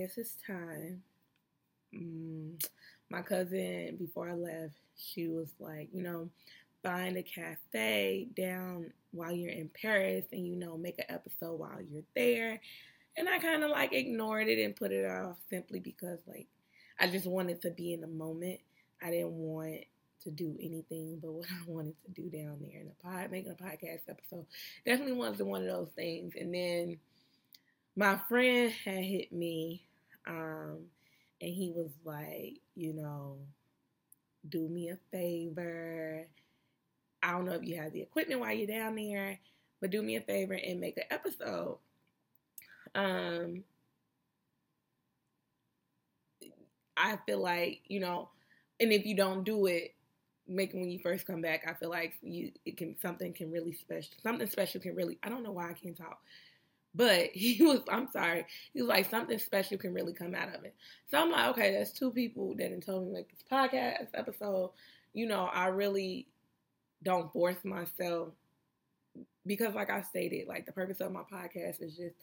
guess it's time. Mm, my cousin, before I left, she was like, you know, find a cafe down while you're in Paris and, you know, make an episode while you're there. And I kind of like ignored it and put it off simply because, like, I just wanted to be in the moment. I didn't want to do anything but what I wanted to do down there in the pod, making a podcast episode. Definitely wasn't one of those things. And then my friend had hit me, um, and he was like, you know, do me a favor. I don't know if you have the equipment while you're down there, but do me a favor and make an episode. Um, I feel like, you know, and if you don't do it, making when you first come back, I feel like you it can something can really special something special can really I don't know why I can't talk. But he was I'm sorry. He was like something special can really come out of it. So I'm like, okay, that's two people that told me like this podcast episode, you know, I really don't force myself because like I stated, like the purpose of my podcast is just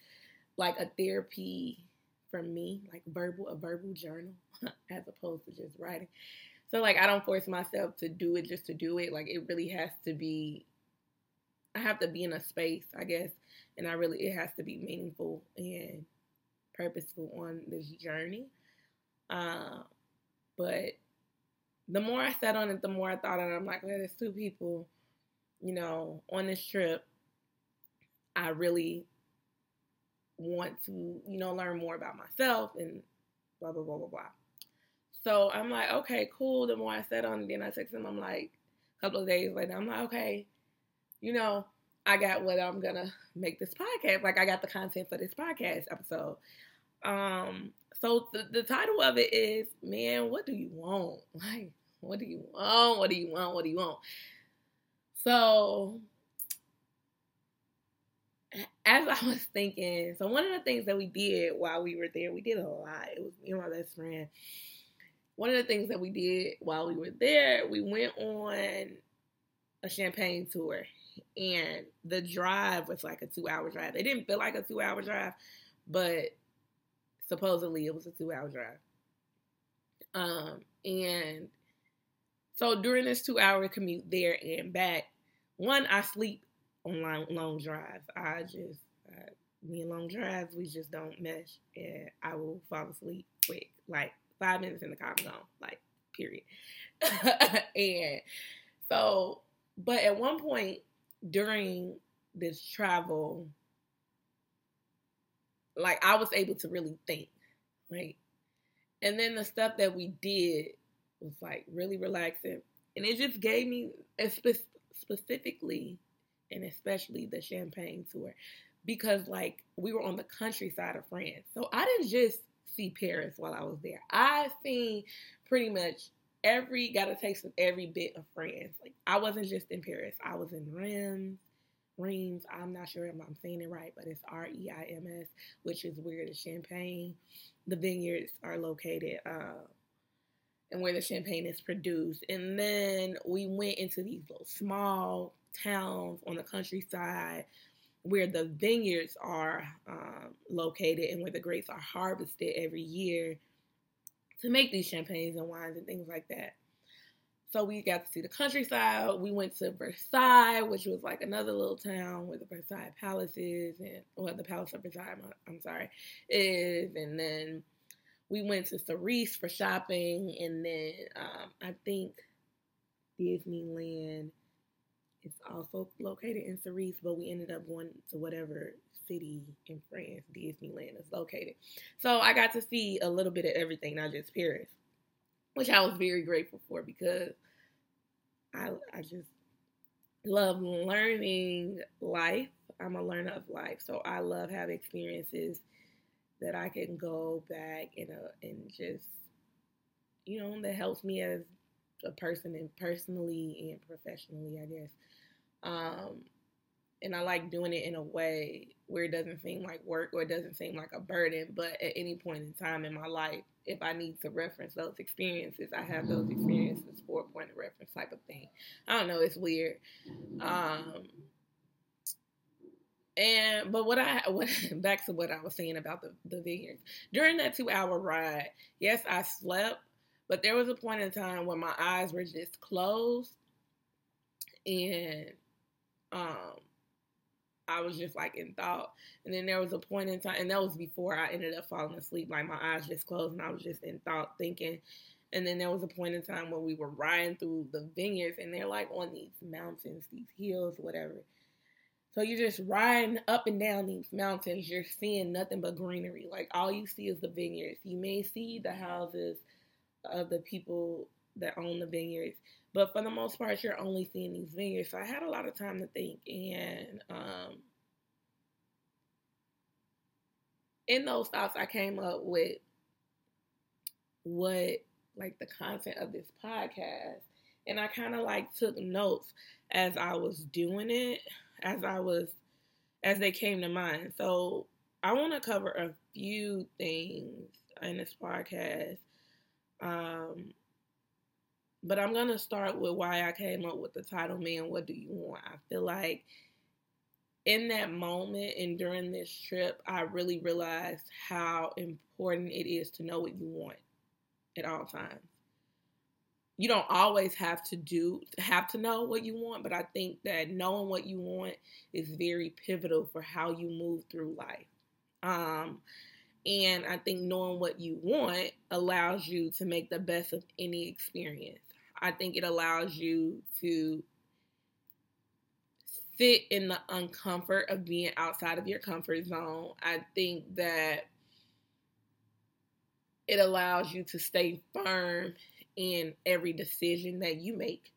like a therapy for me, like verbal a verbal journal as opposed to just writing. So like I don't force myself to do it just to do it. Like it really has to be I have to be in a space, I guess, and I really it has to be meaningful and purposeful on this journey. Uh, but the more I sat on it, the more I thought on it. I'm like, well, there's two people, you know, on this trip. I really want to, you know, learn more about myself and blah blah blah blah blah. So I'm like, okay, cool. The more I sat on it, then I text him. I'm like, a couple of days later, I'm like, okay, you know, I got what I'm gonna make this podcast. Like I got the content for this podcast episode. Um, so the, the title of it is, man, what do you want? Like, what do you want? What do you want? What do you want? So as I was thinking, so one of the things that we did while we were there, we did a lot. It was me and my best friend one of the things that we did while we were there, we went on a champagne tour. And the drive was like a two hour drive. It didn't feel like a two hour drive, but supposedly it was a two hour drive. Um, and so during this two hour commute there and back, one, I sleep on long, long drives. I just, uh, me and long drives, we just don't mesh. And I will fall asleep quick. Like, five minutes in the car, I'm. Like, period. and so, but at one point during this travel, like I was able to really think, right? And then the stuff that we did was like really relaxing. And it just gave me, specifically and especially the champagne tour, because like we were on the countryside of France. So I didn't just see Paris while I was there. I seen pretty much every got a taste of every bit of France. Like I wasn't just in Paris. I was in Reims, Reims. I'm not sure if I'm saying it right, but it's R E I M S, which is where the champagne, the vineyards are located, uh, and where the champagne is produced. And then we went into these little small towns on the countryside where the vineyards are um, located and where the grapes are harvested every year to make these champagnes and wines and things like that. So we got to see the countryside. We went to Versailles, which was like another little town where the Versailles Palace is, and well, the Palace of Versailles, I'm sorry, is. And then we went to Serris for shopping, and then um, I think Disneyland is also located in Serris, but we ended up going to whatever city in France Disneyland is located. So I got to see a little bit of everything, not just Paris, which I was very grateful for because I I just love learning life. I'm a learner of life, so I love having experiences that I can go back and uh, and just you know that helps me as a person and personally and professionally, I guess. Um, and I like doing it in a way where it doesn't seem like work or it doesn't seem like a burden. But at any point in time in my life, if I need to reference those experiences, I have those experiences for a point of reference type of thing. I don't know, it's weird. Um, and but what I what back to what I was saying about the the vineyards during that two hour ride. Yes, I slept, but there was a point in time when my eyes were just closed, and um, I was just like in thought. And then there was a point in time, and that was before I ended up falling asleep. Like my eyes just closed, and I was just in thought thinking. And then there was a point in time when we were riding through the vineyards, and they're like on these mountains, these hills, whatever. So you're just riding up and down these mountains. You're seeing nothing but greenery. Like all you see is the vineyards. You may see the houses of the people that own the vineyards, but for the most part, you're only seeing these vineyards. So I had a lot of time to think, and um, in those thoughts, I came up with what like the content of this podcast, and I kind of like took notes as I was doing it as I was as they came to mind. So I want to cover a few things in this podcast. Um, but I'm gonna start with why I came up with the title Man, what do you want? I feel like in that moment and during this trip, I really realized how important it is to know what you want at all times you don't always have to do have to know what you want, but I think that knowing what you want is very pivotal for how you move through life. Um, and I think knowing what you want allows you to make the best of any experience. I think it allows you to sit in the uncomfort of being outside of your comfort zone. I think that it allows you to stay firm in every decision that you make.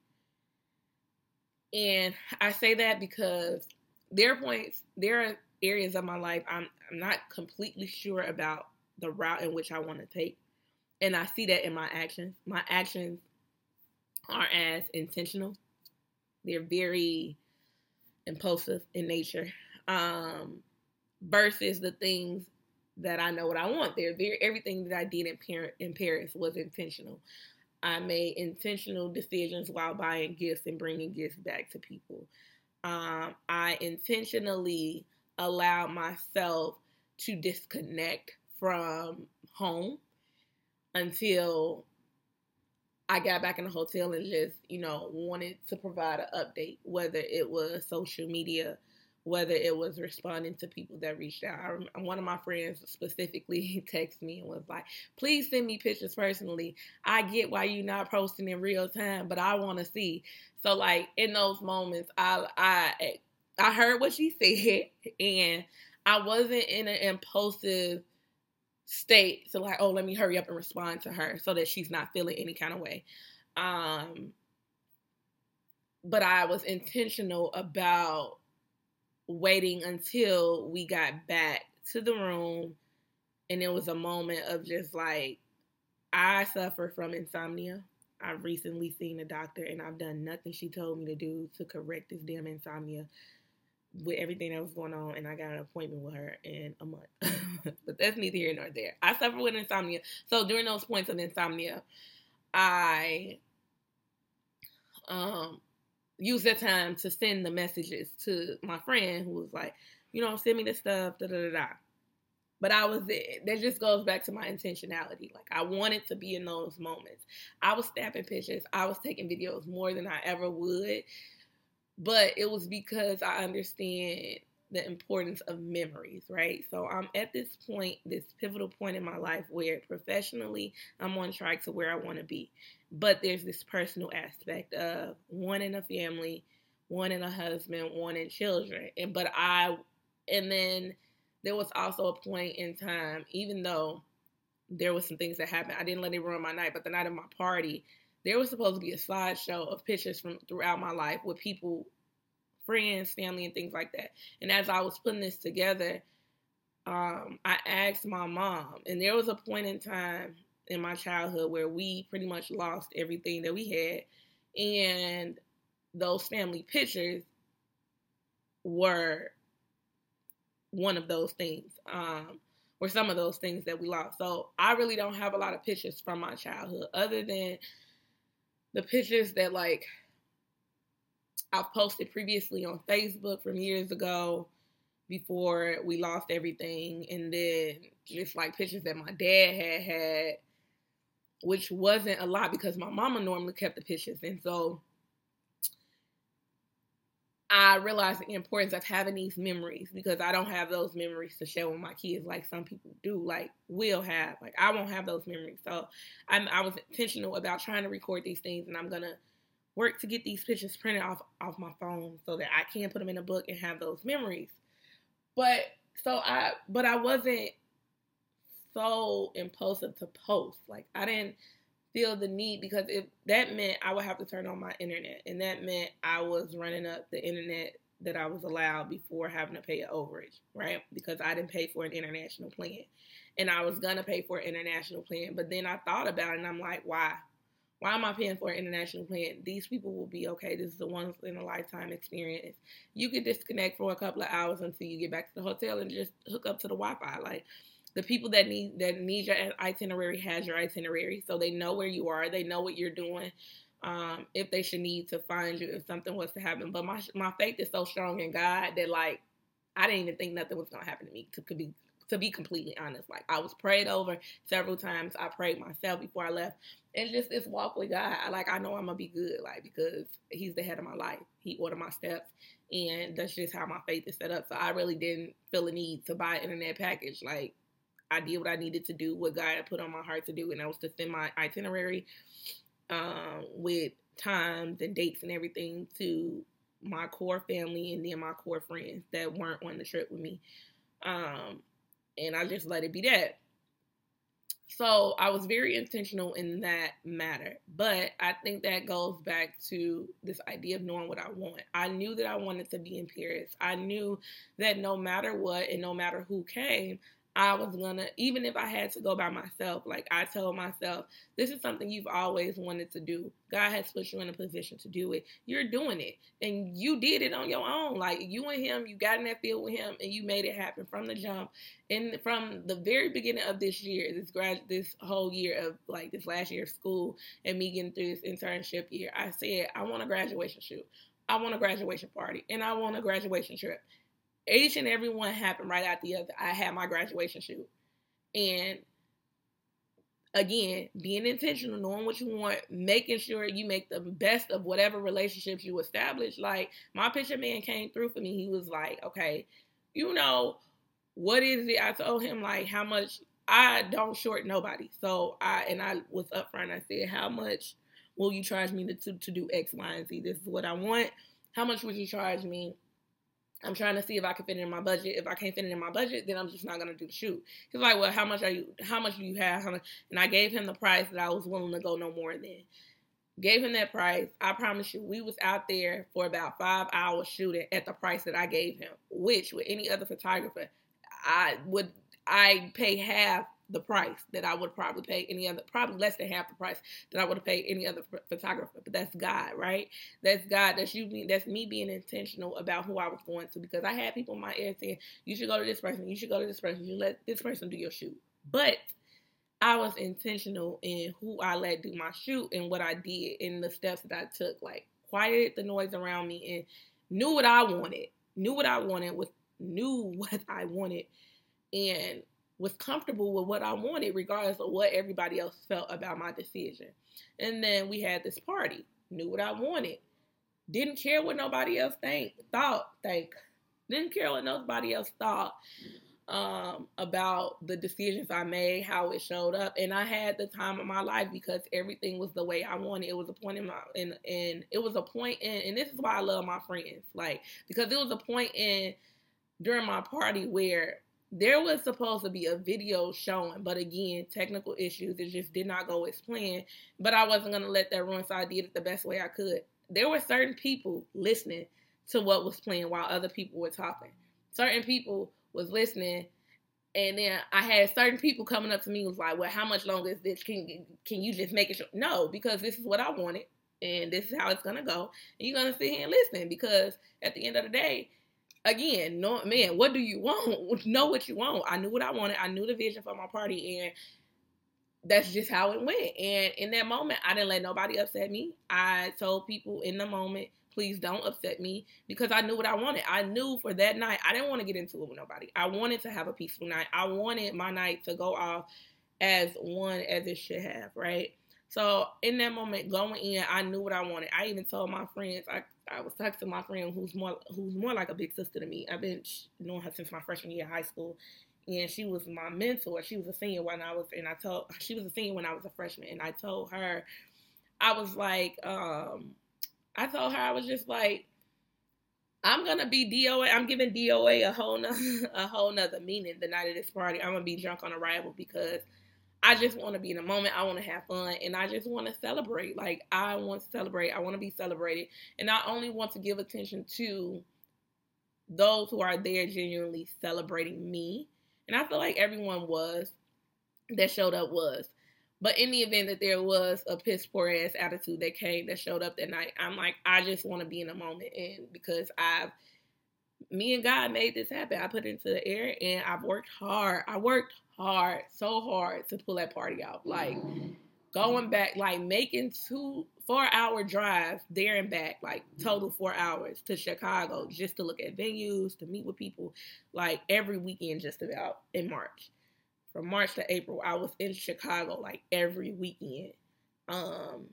And I say that because there are points, there are areas of my life I'm, I'm not completely sure about the route in which I want to take. And I see that in my actions. My actions are as intentional. They're very impulsive in nature. Um, versus the things that I know what I want. They're very everything that I did in, Par- in Paris was intentional. I made intentional decisions while buying gifts and bringing gifts back to people. Um, I intentionally allowed myself to disconnect from home until I got back in the hotel and just, you know, wanted to provide an update, whether it was social media whether it was responding to people that reached out. I, one of my friends specifically texted me and was like, please send me pictures personally. I get why you're not posting in real time, but I want to see. So like in those moments, I, I, I heard what she said and I wasn't in an impulsive state to like, oh, let me hurry up and respond to her so that she's not feeling any kind of way. Um, but I was intentional about waiting until we got back to the room and it was a moment of just like I suffer from insomnia. I've recently seen a doctor and I've done nothing she told me to do to correct this damn insomnia with everything that was going on and I got an appointment with her in a month. but that's neither here nor there. I suffer with insomnia. So during those points of insomnia, I um use that time to send the messages to my friend who was like, you know, send me the stuff, da da da da. But I was that just goes back to my intentionality. Like I wanted to be in those moments. I was snapping pictures. I was taking videos more than I ever would. But it was because I understand the importance of memories, right? So I'm at this point, this pivotal point in my life where professionally I'm on track to where I want to be. But there's this personal aspect of one in a family, one in a husband, one in children. And but I and then there was also a point in time, even though there was some things that happened, I didn't let it ruin my night, but the night of my party, there was supposed to be a slideshow of pictures from throughout my life with people friends, family, and things like that. And as I was putting this together, um, I asked my mom, and there was a point in time in my childhood where we pretty much lost everything that we had, and those family pictures were one of those things. Um, were some of those things that we lost. So I really don't have a lot of pictures from my childhood, other than the pictures that like I've posted previously on Facebook from years ago, before we lost everything, and then just like pictures that my dad had had, which wasn't a lot because my mama normally kept the pictures, and so I realized the importance of having these memories because I don't have those memories to share with my kids like some people do, like will have. Like I won't have those memories. So I'm, I was intentional about trying to record these things, and I'm gonna work to get these pictures printed off off my phone so that I can put them in a book and have those memories. But so I, but I wasn't so impulsive to post. Like I didn't feel the need because if that meant I would have to turn on my internet, and that meant I was running up the internet that I was allowed before having to pay an overage, right? Because I didn't pay for an international plan, and I was gonna pay for an international plan, but then I thought about it, and I'm like, why? Why am I paying for an international plan? These people will be okay. This is a once in a lifetime experience. You could disconnect for a couple of hours until you get back to the hotel and just hook up to the Wi-Fi, like the people that need that need your itinerary has your itinerary, so they know where you are, they know what you're doing. Um, if they should need to find you if something was to happen. But my my faith is so strong in God that like I didn't even think nothing was gonna happen to me. To, to be to be completely honest, like I was prayed over several times. I prayed myself before I left, and just this walk with God. Like I know I'm gonna be good, like because He's the head of my life. He ordered my steps, and that's just how my faith is set up. So I really didn't feel a need to buy an internet package. Like I did what I needed to do, what God had put on my heart to do, and that was to send my itinerary um, with times and dates and everything to my core family and then my core friends that weren't on the trip with me. Um, and I just let it be that. So I was very intentional in that matter. But I think that goes back to this idea of knowing what I want. I knew that I wanted to be in Paris. I knew that no matter what and no matter who came, I was gonna, even if I had to go by myself, like I told myself, this is something you've always wanted to do. God has put you in a position to do it. You're doing it. And you did it on your own. Like you and him, you got in that field with him and you made it happen from the jump. And from the very beginning of this year, this grad this whole year of like this last year of school and me getting through this internship year, I said, I want a graduation shoot. I want a graduation party and I want a graduation trip each and every one happened right after the other. I had my graduation shoot. And again, being intentional, knowing what you want, making sure you make the best of whatever relationships you establish. Like my picture man came through for me. He was like, okay, you know, what is it? I told him like how much I don't short nobody. So I and I was upfront. I said, how much will you charge me to, to, to do X, Y, and Z? This is what I want. How much would you charge me? I'm trying to see if I can fit it in my budget. If I can't fit it in my budget, then I'm just not gonna do the shoot. He's like, well, how much are you? How much do you have? How much? And I gave him the price that I was willing to go no more than. Gave him that price. I promise you, we was out there for about five hours shooting at the price that I gave him. Which with any other photographer, I would I pay half the price that I would probably pay any other, probably less than half the price that I would have paid any other photographer. But that's God, right? That's God. That's you. That's me being intentional about who I was going to because I had people in my ear saying, "You should go to this person. You should go to this person. You let this person do your shoot." But I was intentional in who I let do my shoot and what I did and the steps that I took. Like quieted the noise around me and knew what I wanted. Knew what I wanted. Was knew what I wanted and was comfortable with what I wanted, regardless of what everybody else felt about my decision. And then we had this party, knew what I wanted, didn't care what nobody else think, thought, think, didn't care what nobody else thought um, about the decisions I made, how it showed up, and I had the time of my life because everything was the way I wanted. It was a point in my, and and it was a point in, and this is why I love my friends, like because it was a point in during my party where there was supposed to be a video showing, but again, technical issues. It just did not go as planned. But I wasn't gonna let that run, so I did it the best way I could. There were certain people listening to what was playing while other people were talking. Certain people was listening, and then I had certain people coming up to me was like, "Well, how much longer is this? Can can you just make it?" Show? No, because this is what I wanted, and this is how it's gonna go. And you're gonna sit here and listen because at the end of the day again, no man, what do you want? know what you want. I knew what I wanted. I knew the vision for my party, and that's just how it went. And in that moment, I didn't let nobody upset me. I told people in the moment, please don't upset me because I knew what I wanted. I knew for that night, I didn't want to get into it with nobody. I wanted to have a peaceful night. I wanted my night to go off as one as it should have, right? So in that moment, going in, I knew what I wanted. I even told my friends. I I was texting my friend who's more who's more like a big sister to me. I've been knowing her since my freshman year of high school, and she was my mentor. She was a senior when I was, and I told she was a senior when I was a freshman, and I told her, I was like, um, I told her I was just like, I'm gonna be DOA. I'm giving DOA a whole nother, a whole nother meaning the night of this party. I'm gonna be drunk on arrival because I just want to be in the moment. I want to have fun and I just want to celebrate. Like I want to celebrate. I want to be celebrated. And I only want to give attention to those who are there genuinely celebrating me. And I feel like everyone was that showed up was. But in the event that there was a piss poor ass attitude that came that showed up that night, I'm like, I just want to be in the moment. And because I've me and God made this happen. I put it into the air and I've worked hard. I worked hard, so hard to pull that party out. Like going back, like making two four hour drive there and back, like total four hours to Chicago just to look at venues, to meet with people, like every weekend just about in March. From March to April, I was in Chicago like every weekend. Um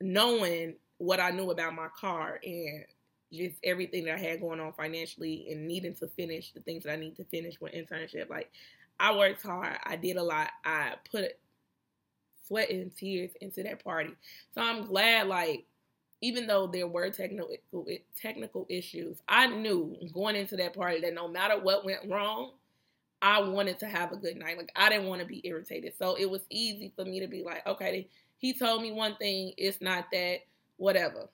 knowing what I knew about my car and just everything that I had going on financially and needing to finish the things that I need to finish with internship. Like I worked hard. I did a lot. I put sweat and tears into that party. So I'm glad, like, even though there were technical technical issues, I knew going into that party that no matter what went wrong, I wanted to have a good night. Like I didn't want to be irritated. So it was easy for me to be like, okay, he told me one thing, it's not that, whatever.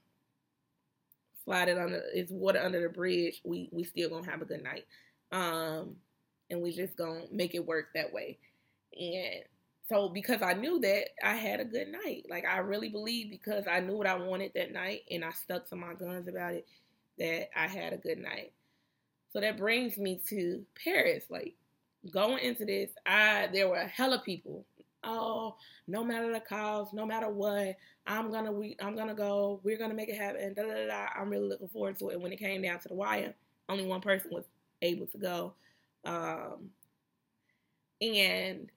Slide it under it's water under the bridge. We we still gonna have a good night. Um and we just gonna make it work that way. And so because I knew that, I had a good night. Like I really believe because I knew what I wanted that night and I stuck to my guns about it, that I had a good night. So that brings me to Paris. Like going into this, I there were a hell of people. Oh, no matter the cost, no matter what, I'm gonna we I'm gonna go. We're gonna make it happen. Da, da, da, da. I'm really looking forward to it. When it came down to the wire, only one person was able to go. Um, and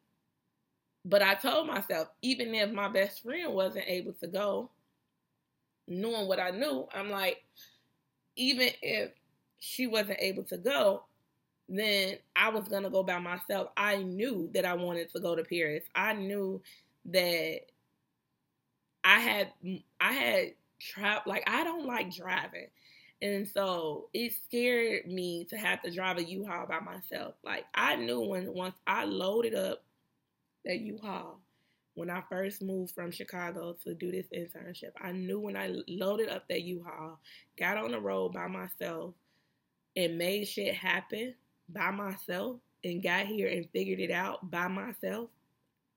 but I told myself, even if my best friend wasn't able to go, knowing what I knew, I'm like, even if she wasn't able to go, then I was gonna go by myself. I knew that I wanted to go to Paris. I knew that I had I had trapped like I don't like driving. And so it scared me to have to drive a U-Haul by myself. Like I knew when once I loaded up that U-Haul when I first moved from Chicago to do this internship. I knew when I loaded up that U-Haul, got on the road by myself, and made shit happen by myself, and got here and figured it out by myself.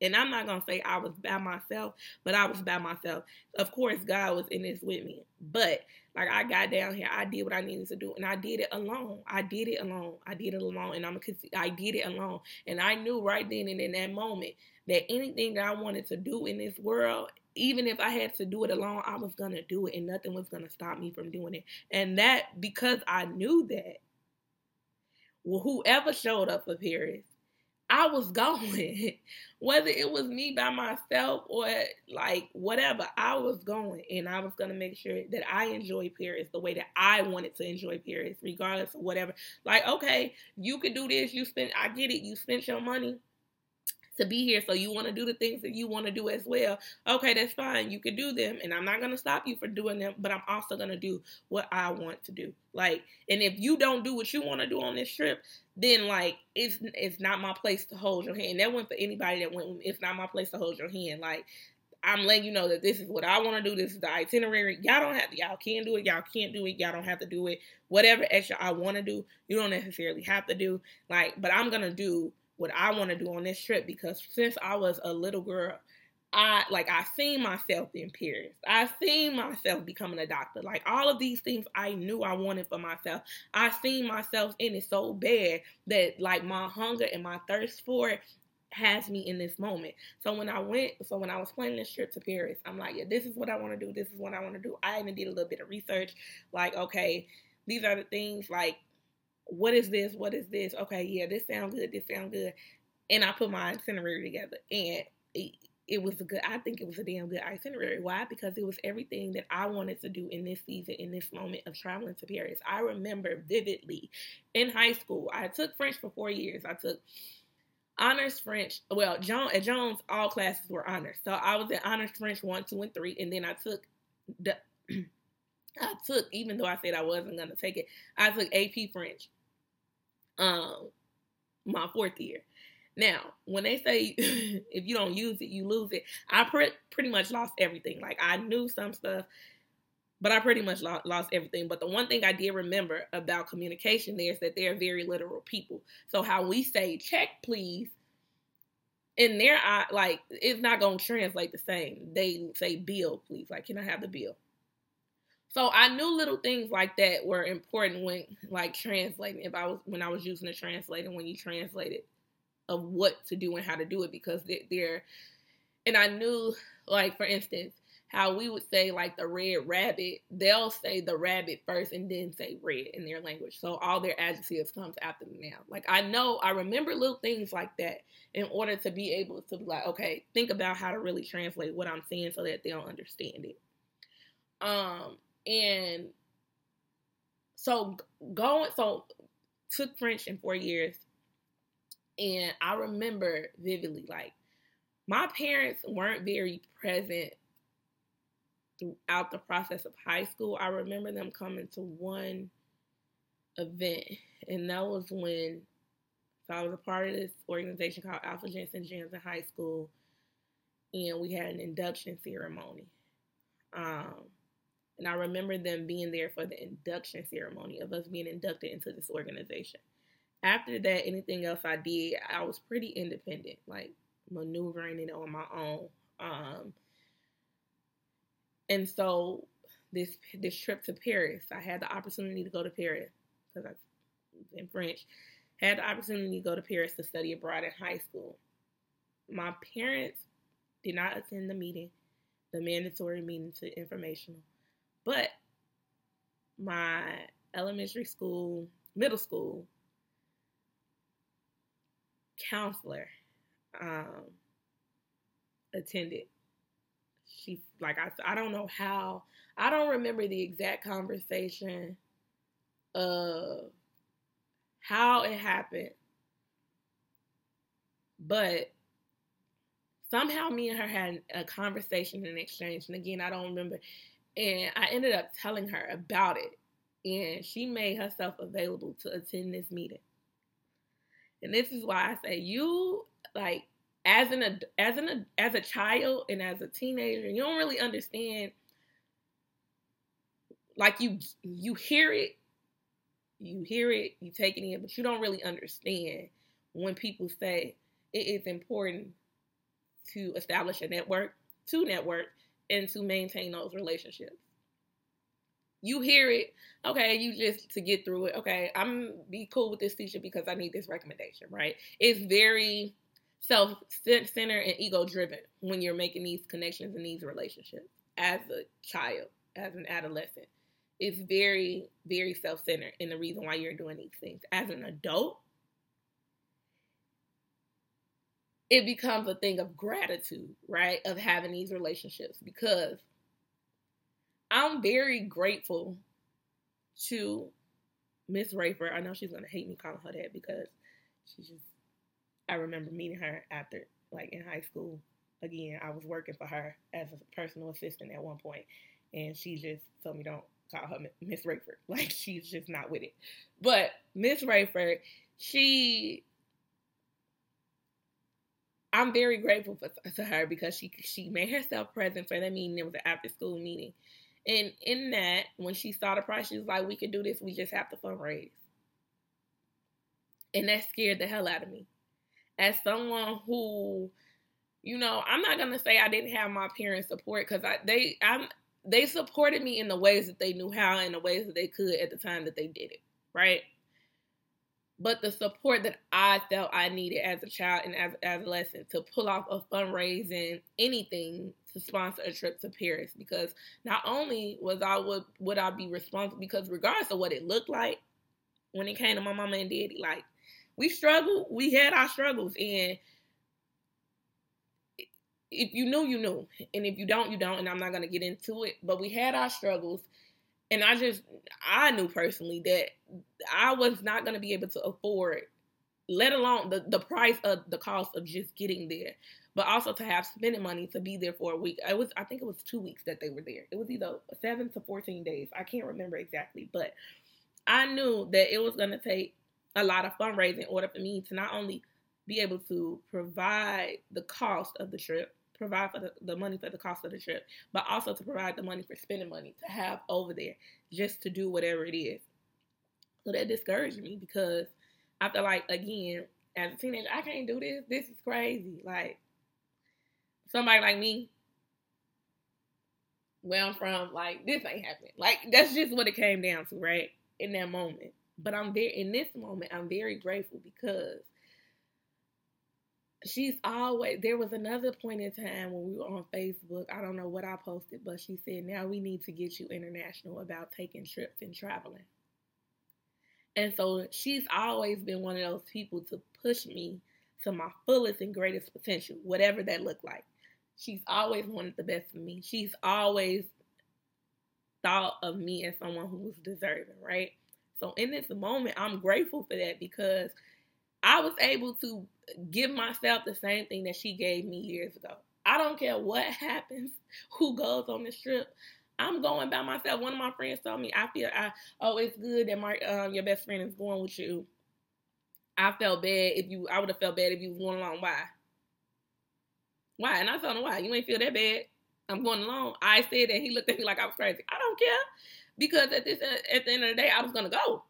And I'm not gonna say I was by myself, but I was by myself. Of course, God was in this with me. But like I got down here, I did what I needed to do, and I did it alone. I did it alone. I did it alone, and I'm I did it alone. And I knew right then and in that moment that anything that I wanted to do in this world, even if I had to do it alone, I was gonna do it, and nothing was gonna stop me from doing it. And that because I knew that. Well, whoever showed up for Paris I was going. Whether it was me by myself or like whatever, I was going and I was going to make sure that I enjoy Paris the way that I wanted to enjoy Paris, regardless of whatever. Like, okay, you could do this, you spend, I get it, you spent your money to be here. So you want to do the things that you want to do as well. Okay, that's fine. You can do them. And I'm not going to stop you for doing them, but I'm also going to do what I want to do. Like, and if you don't do what you want to do on this trip, then like it's it's not my place to hold your hand. That went for anybody that went. It's not my place to hold your hand. Like I'm letting you know that this is what I want to do. This is the itinerary. Y'all don't have to. Y'all can do it. Y'all can't do it. Y'all don't have to do it. Whatever extra I want to do, you don't necessarily have to do. Like, but I'm gonna do what I want to do on this trip because since I was a little girl, I like I seen myself in Paris. I seen myself becoming a doctor. Like all of these things I knew I wanted for myself. I seen myself in it so bad that like my hunger and my thirst for it has me in this moment. So when I went, so when I was planning this trip to Paris, I'm like, yeah, this is what I want to do. This is what I want to do. I even did a little bit of research, like, okay, these are the things. Like, what is this? What is this? Okay, yeah, this sounds good. This sounds good. And I put my itinerary together, and it, it was a good. I think it was a damn good itinerary. Why? Because it was everything that I wanted to do in this season, in this moment of traveling to Paris. I remember vividly in high school. I took French for four years. I took honors French. Well, John at Jones, all classes were honors. So I was in honors French one, two, and three, and then I took the. I took, even though I said I wasn't gonna take it, I took AP French. Um, my fourth year. Now, when they say if you don't use it, you lose it, I pre- pretty much lost everything. Like I knew some stuff, but I pretty much lost, lost everything. But the one thing I did remember about communication there is that they're very literal people. So how we say check please in their eye, like it's not gonna translate the same. They say bill please. Like can I have the bill? So I knew little things like that were important when like translating. If I was when I was using the translator when you translated of what to do and how to do it because they're and I knew like for instance how we would say like the red rabbit, they'll say the rabbit first and then say red in their language. So all their adjectives comes after the noun. Like I know I remember little things like that in order to be able to be like, okay, think about how to really translate what I'm saying so that they'll understand it. Um and so going so took French in four years and I remember vividly, like, my parents weren't very present throughout the process of high school. I remember them coming to one event, and that was when so I was a part of this organization called Alpha Jensen Jams in high school, and we had an induction ceremony. Um, and I remember them being there for the induction ceremony of us being inducted into this organization after that, anything else I did, I was pretty independent, like maneuvering it on my own. Um, and so this this trip to Paris, I had the opportunity to go to Paris because I in French. Had the opportunity to go to Paris to study abroad in high school. My parents did not attend the meeting, the mandatory meeting to informational, but my elementary school, middle school, counselor um, attended. She like I I don't know how I don't remember the exact conversation of how it happened, but somehow me and her had a conversation and exchange. And again, I don't remember. And I ended up telling her about it, and she made herself available to attend this meeting. And this is why I say you like as an as an as a child and as a teenager, you don't really understand. Like you you hear it, you hear it, you take it in, but you don't really understand when people say it is important to establish a network, to network, and to maintain those relationships. You hear it. Okay you just to get through it. Okay i'm be cool with this teacher because i need this recommendation right? It's very self-centered and ego driven when you're making these connections and these relationships as a child as an adolescent. It's very very self-centered and the reason why you're doing these things. As an adult it becomes a thing of gratitude right of having these relationships because I'm very grateful to Miss Rayford. I know she's gonna hate me calling her that because she just. I remember meeting her after, like in high school. Again, I was working for her as a personal assistant at one point, and she just told me don't call her Miss Rayford. Like she's just not with it. But Miss Rayford, she I'm very grateful for, to her because she she made herself present for that meeting. It was an after school meeting, and in that, when she saw the price, she was like, "We could do this. We just have to fundraise." And that scared the hell out of me. As someone who, you know, I'm not gonna say I didn't have my parents' support because I they I'm they supported me in the ways that they knew how and the ways that they could at the time that they did it, right? But the support that I felt I needed as a child and as as adolescent to pull off a fundraising anything to sponsor a trip to Paris because not only was I would would I be responsible because regardless of what it looked like when it came to my mama and daddy, like we struggled, we had our struggles and if you knew, you knew. And if you don't, you don't. And I'm not to get into it. But we had our struggles and I just I knew personally that I was not going to be able to afford, let alone the the price of the cost of just getting there, but also to have spending money to be there for a week. It was I think it was two weeks that they were there. It was either seven to fourteen days. I can't remember exactly, but I knew that it was going to take a lot of fundraising in order for me to not only be able to provide the cost of the trip provide for the, the money for the cost of the trip, but also to provide the money for spending money to have over there just to do whatever it is. So that discouraged me because I feel like again, as a teenager, I can't do this. This is crazy. Like somebody like me, where I'm from, like this ain't happening. Like that's just what it came down to, right? In that moment. But I'm there in this moment, I'm very grateful because she's always there was another point in time when we were on Facebook. I don't know what I posted, but she said, Now we need to get you international about taking trips and traveling. And so she's always been one of those people to push me to my fullest and greatest potential, whatever that looked like. She's always wanted the best for me. She's always thought of me as someone who was deserving, right? So in this moment, I'm grateful for that because I was able to give myself the same thing that she gave me years ago. I don't care what happens, who goes on this trip. I'm going by myself. One of my friends told me, I feel I oh it's good that my um your best friend is going with you. I felt bad if you I would have felt bad if you was going along. Why? Why? And I told him why. You ain't feel that bad. I'm going along. I said that he looked at me like I was crazy. I don't care because at this at the end of the day I was gonna go.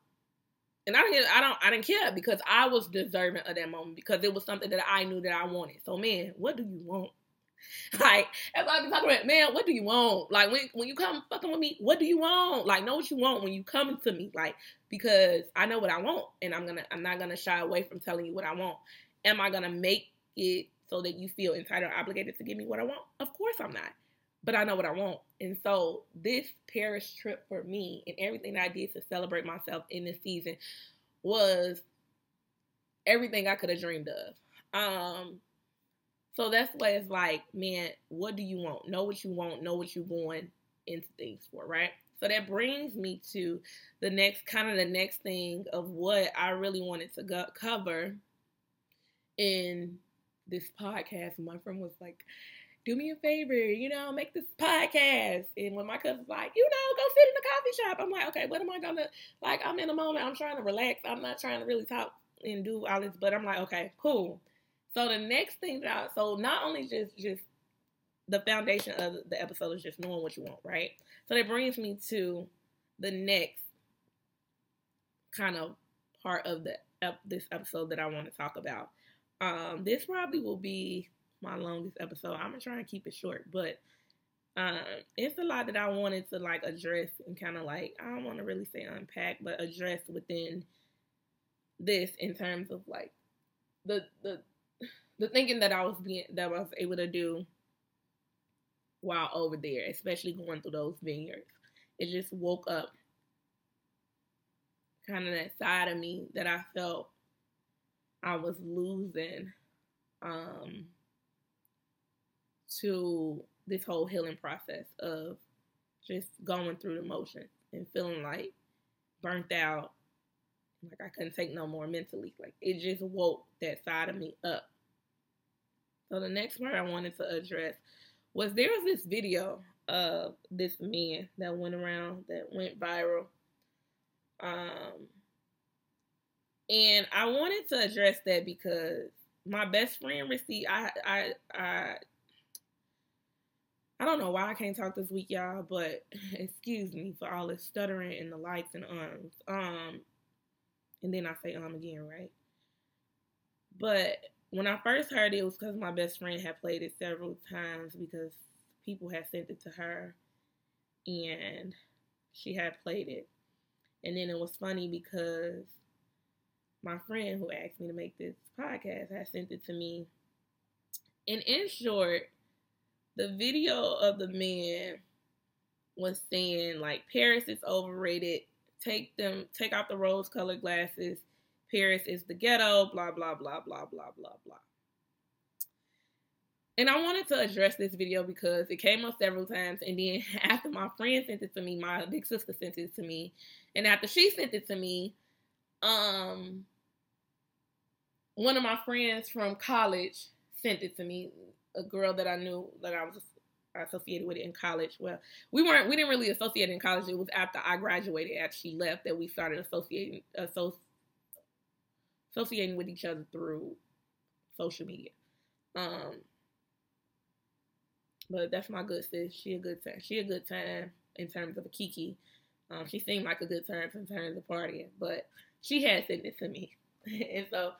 And I didn't, I don't, I didn't care because I was deserving of that moment because it was something that I knew that I wanted. So, man, what do you want? Like, that's why I be talking about, man, what do you want? Like, when when you come fucking with me, what do you want? Like, know what you want when you coming to me. Like, because I know what I want, and I'm gonna, I'm not gonna shy away from telling you what I want. Am I gonna make it so that you feel entitled or obligated to give me what I want? Of course I'm not but I know what I want. And so this Paris trip for me and everything I did to celebrate myself in this season was everything I could have dreamed of. Um so that's why it's like, man, what do you want? Know what you want, know what you're going into things for, right? So that brings me to the next kind of the next thing of what I really wanted to go- cover in this podcast. My friend was like, do me a favor, you know, make this podcast. And when my cousin's like, you know, go sit in the coffee shop, I'm like, okay, what am I gonna like? I'm in a moment, I'm trying to relax. I'm not trying to really talk and do all this, but I'm like, okay, cool. So the next thing that I, so not only just just the foundation of the episode is just knowing what you want, right? So that brings me to the next kind of part of the this episode that I want to talk about. Um, this probably will be my longest episode. I'm gonna try and keep it short, but um, it's a lot that I wanted to like address and kind of like I don't want to really say unpack, but address within this in terms of like the the the thinking that I was being that I was able to do while over there, especially going through those vineyards. It just woke up kind of that side of me that I felt I was losing. Um, to this whole healing process of just going through the motions and feeling like burnt out, like I couldn't take no more mentally. Like it just woke that side of me up. So the next part I wanted to address was there was this video of this man that went around that went viral. Um and I wanted to address that because my best friend received I I I I don't know why I can't talk this week, y'all, but excuse me for all this stuttering and the lights and ums. Um, and then I say um again, right? But when I first heard it, it was because my best friend had played it several times because people had sent it to her, and she had played it. And then it was funny because my friend who asked me to make this podcast had sent it to me. And in short, the video of the man was saying like Paris is overrated. Take them, take out the rose-colored glasses. Paris is the ghetto. Blah blah blah blah blah blah blah. And I wanted to address this video because it came up several times. And then after my friend sent it to me, my big sister sent it to me. And after she sent it to me, um, one of my friends from college sent it to me. A girl that I knew that I was associated with it in college. Well, we weren't. We didn't really associate in college. It was after I graduated, after she left, that we started associating associating with each other through social media. Um, but that's my good sis. She a good time. She a good time in terms of a kiki. Um, she seemed like a good time in terms of partying, but she had sent it to me, and so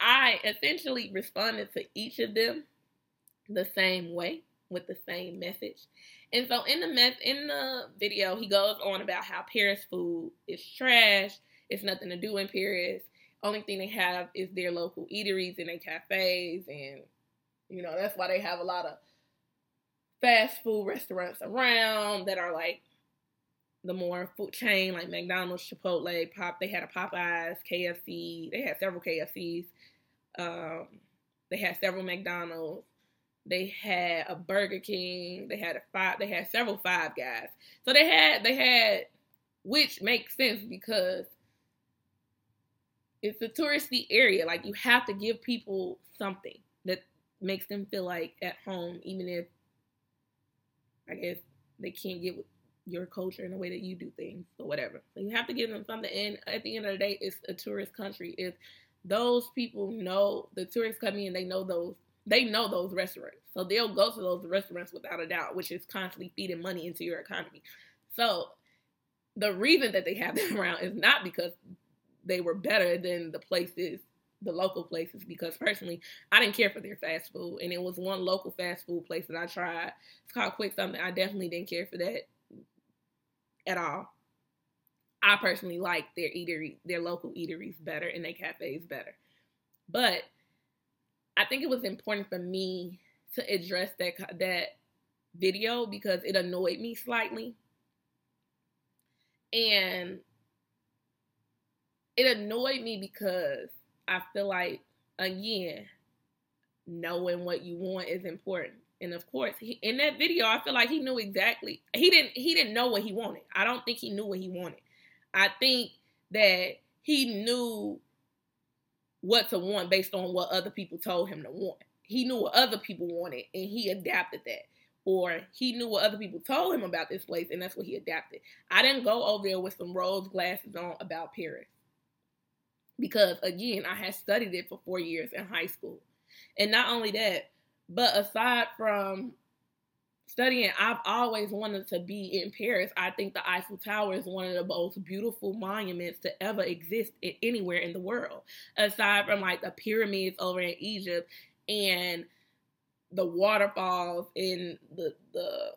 I essentially responded to each of them the same way with the same message. And so in the mess in the video, he goes on about how Paris food is trash. It's nothing to do in Paris. Only thing they have is their local eateries and their cafes, and you know that's why they have a lot of fast food restaurants around that are like the more food chain like McDonald's, Chipotle, Pop. They had a Popeyes, KFC. They had several KFCs. Um, they had several McDonald's. They had a Burger King. They had a five. They had several Five Guys. So they had they had, which makes sense because it's a touristy area. Like you have to give people something that makes them feel like at home, even if I guess they can't get your culture and the way that you do things or whatever. So you have to give them something. And at the end of the day, it's a tourist country. If those people know the tourists come in, they know those they know those restaurants. So they'll go to those restaurants without a doubt, which is constantly feeding money into your economy. So the reason that they have them around is not because they were better than the places the local places because personally I didn't care for their fast food and it was one local fast food place that I tried. It's called Quick Something. I definitely didn't care for that at all. I personally like their eatery, their local eateries better and their cafes better. But I think it was important for me to address that that video because it annoyed me slightly. And it annoyed me because I feel like again, knowing what you want is important. And of course, he, in that video, I feel like he knew exactly. He didn't. He didn't know what he wanted. I don't think he knew what he wanted. I think that he knew what to want based on what other people told him to want. He knew what other people wanted, and he adapted that. Or he knew what other people told him about this place, and that's what he adapted. I didn't go over there with some rose glasses on about Paris because again, I had studied it for four years in high school. And not only that, but aside from studying, I've always wanted to be in Paris. I think the Eiffel Tower is one of the most beautiful monuments to ever exist anywhere in the world. Aside from like the pyramids over in Egypt and the waterfalls in the the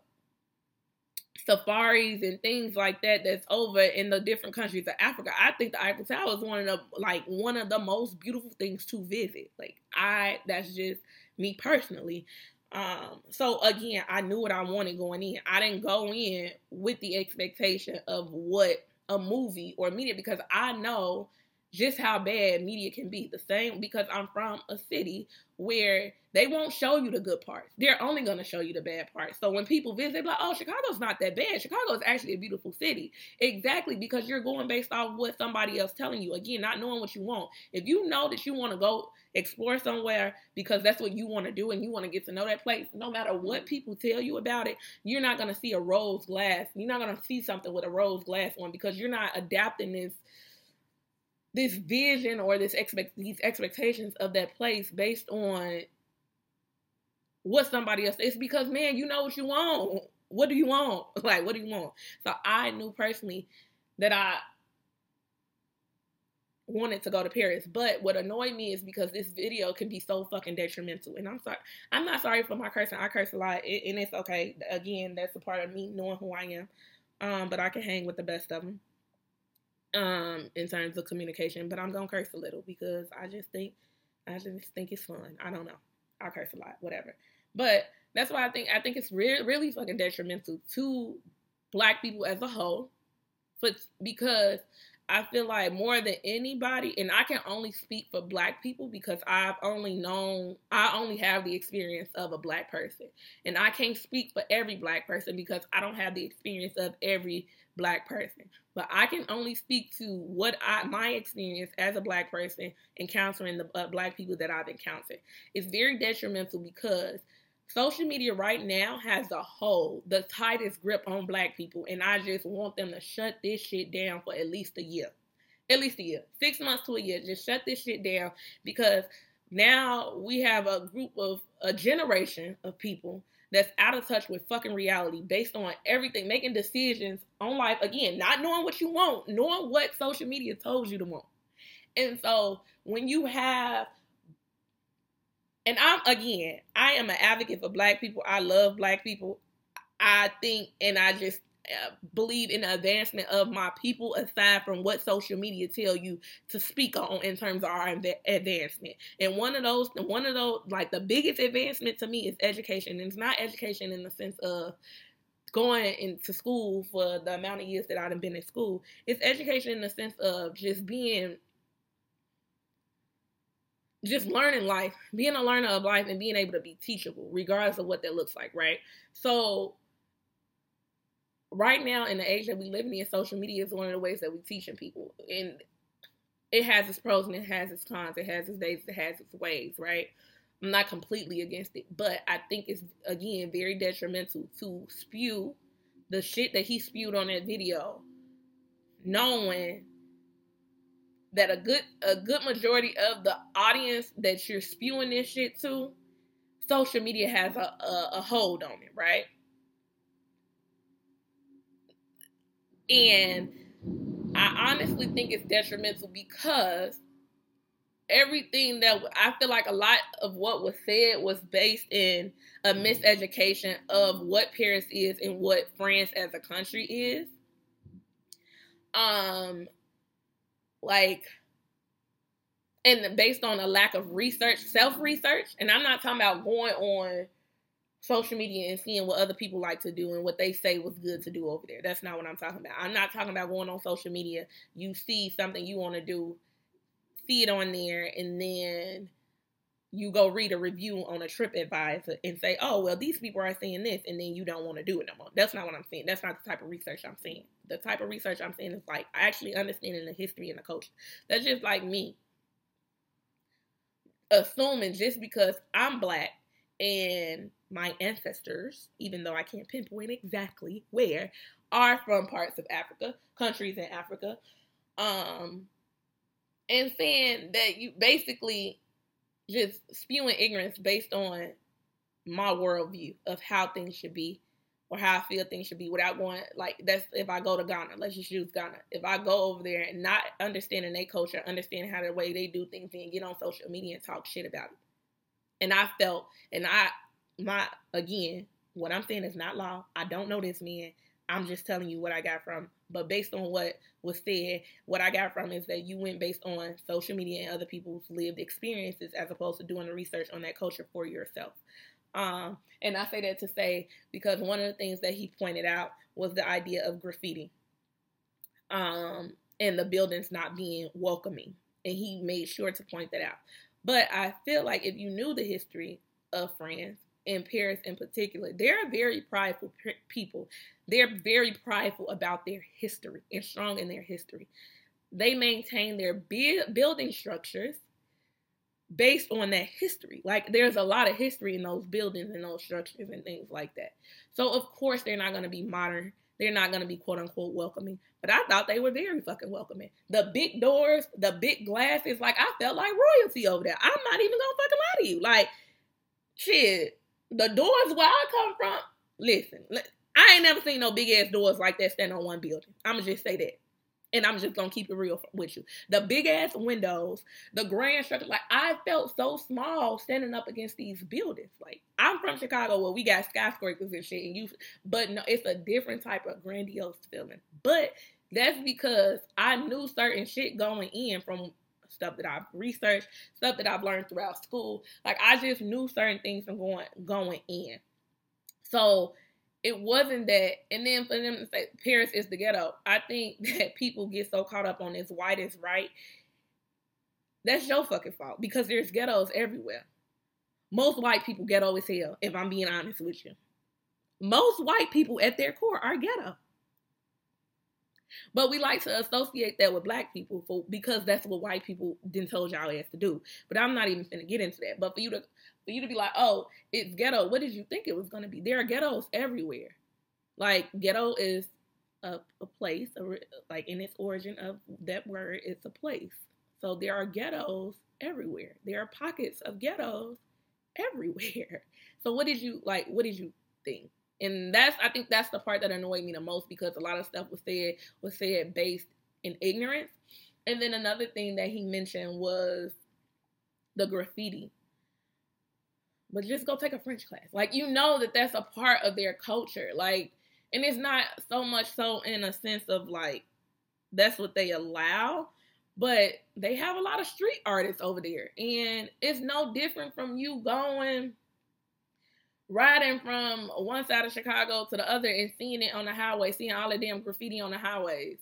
safaris and things like that that's over in the different countries of Africa. I think the Eiffel Tower is one of the like one of the most beautiful things to visit. Like I that's just me personally. Um so again, I knew what I wanted going in. I didn't go in with the expectation of what a movie or media because I know just how bad media can be. The same because I'm from a city where they won't show you the good parts. They're only going to show you the bad parts. So when people visit, they're like, oh, Chicago's not that bad. Chicago is actually a beautiful city. Exactly, because you're going based off what somebody else telling you. Again, not knowing what you want. If you know that you want to go explore somewhere because that's what you want to do and you want to get to know that place, no matter what people tell you about it, you're not going to see a rose glass. You're not going to see something with a rose glass on because you're not adapting this this vision or this expect these expectations of that place based on what somebody else it's because man you know what you want. What do you want? Like what do you want? So i knew personally that i wanted to go to paris but what annoyed me is because this video can be so fucking detrimental and i'm sorry i'm not sorry for my cursing i curse a lot and it's okay. Again that's a part of me knowing who i am um but i can hang with the best of them um, in terms of communication. But I'm gonna curse a little because I just think I just think it's fun. I don't know. I curse a lot, whatever. But that's why I think I think it's really really fucking detrimental to black people as a whole, but because I feel like more than anybody, and I can only speak for black people because I've only known, I only have the experience of a black person. And I can't speak for every black person because I don't have the experience of every black person. But I can only speak to what I, my experience as a black person encountering the uh, black people that I've encountered. It's very detrimental because social media right now has a whole the tightest grip on black people, and I just want them to shut this shit down for at least a year. At least a year. Six months to a year. Just shut this shit down because now we have a group of a generation of people that's out of touch with fucking reality based on everything, making decisions on life again, not knowing what you want, knowing what social media told you to want. And so when you have and I'm again, I am an advocate for black people. I love black people. I think and I just believe in the advancement of my people aside from what social media tell you to speak on in terms of our advancement. And one of those one of those like the biggest advancement to me is education. And it's not education in the sense of going into school for the amount of years that I've been in school. It's education in the sense of just being just learning life, being a learner of life and being able to be teachable, regardless of what that looks like, right? So, right now, in the age that we live in, social media is one of the ways that we're teaching people. And it has its pros and it has its cons, it has its days, it has its ways, right? I'm not completely against it, but I think it's, again, very detrimental to spew the shit that he spewed on that video, knowing that a good a good majority of the audience that you're spewing this shit to, social media has a, a, a hold on it, right? And I honestly think it's detrimental because everything that I feel like a lot of what was said was based in a miseducation of what Paris is and what France as a country is. Um, like and based on a lack of research, self research, and I'm not talking about going on social media and seeing what other people like to do and what they say was good to do over there. That's not what I'm talking about. I'm not talking about going on social media. You see something you want to do, see it on there, and then you go read a review on a TripAdvisor and say, oh, well, these people are saying this, and then you don't want to do it no more. That's not what I'm saying. That's not the type of research I'm saying. The type of research I'm saying is like actually understanding the history and the culture. That's just like me assuming just because I'm black and my ancestors, even though I can't pinpoint exactly where, are from parts of Africa, countries in Africa, um, and saying that you basically just spewing ignorance based on my worldview of how things should be or how I feel things should be without going like that's if I go to Ghana, let's just use Ghana. If I go over there and not understanding their culture, understanding how the way they do things, and get on social media and talk shit about it. And I felt, and I, my again, what I'm saying is not law. I don't know this man. I'm just telling you what I got from. But based on what was said, what I got from is that you went based on social media and other people's lived experiences as opposed to doing the research on that culture for yourself. Um, and I say that to say because one of the things that he pointed out was the idea of graffiti um, and the buildings not being welcoming. And he made sure to point that out. But I feel like if you knew the history of France, in Paris in particular, they're very prideful people. They're very prideful about their history and strong in their history. They maintain their building structures based on that history. Like there's a lot of history in those buildings and those structures and things like that. So of course they're not going to be modern. They're not going to be quote unquote welcoming. But I thought they were very fucking welcoming. The big doors, the big glasses, like I felt like royalty over there. I'm not even gonna fucking lie to you. Like shit, the doors where I come from. Listen, I ain't never seen no big ass doors like that stand on one building. I'ma just say that and I'm just gonna keep it real with you. The big ass windows, the grand structure, like I felt so small standing up against these buildings. Like I'm from Chicago where we got skyscrapers and shit, and you, but no, it's a different type of grandiose feeling. But That's because I knew certain shit going in from stuff that I've researched, stuff that I've learned throughout school. Like I just knew certain things from going going in. So it wasn't that and then for them to say Paris is the ghetto, I think that people get so caught up on this white is right. That's your fucking fault because there's ghettos everywhere. Most white people ghetto as hell, if I'm being honest with you. Most white people at their core are ghetto. But we like to associate that with black people for because that's what white people didn't told y'all ass to do. But I'm not even gonna get into that. But for you to for you to be like, oh, it's ghetto. What did you think it was gonna be? There are ghettos everywhere. Like ghetto is a, a place, a, like in its origin of that word, it's a place. So there are ghettos everywhere. There are pockets of ghettos everywhere. So what did you like? What did you think? And that's I think that's the part that annoyed me the most because a lot of stuff was said was said based in ignorance. And then another thing that he mentioned was the graffiti. But just go take a French class. Like you know that that's a part of their culture. Like and it's not so much so in a sense of like that's what they allow, but they have a lot of street artists over there. And it's no different from you going riding from one side of Chicago to the other and seeing it on the highway, seeing all the damn graffiti on the highways.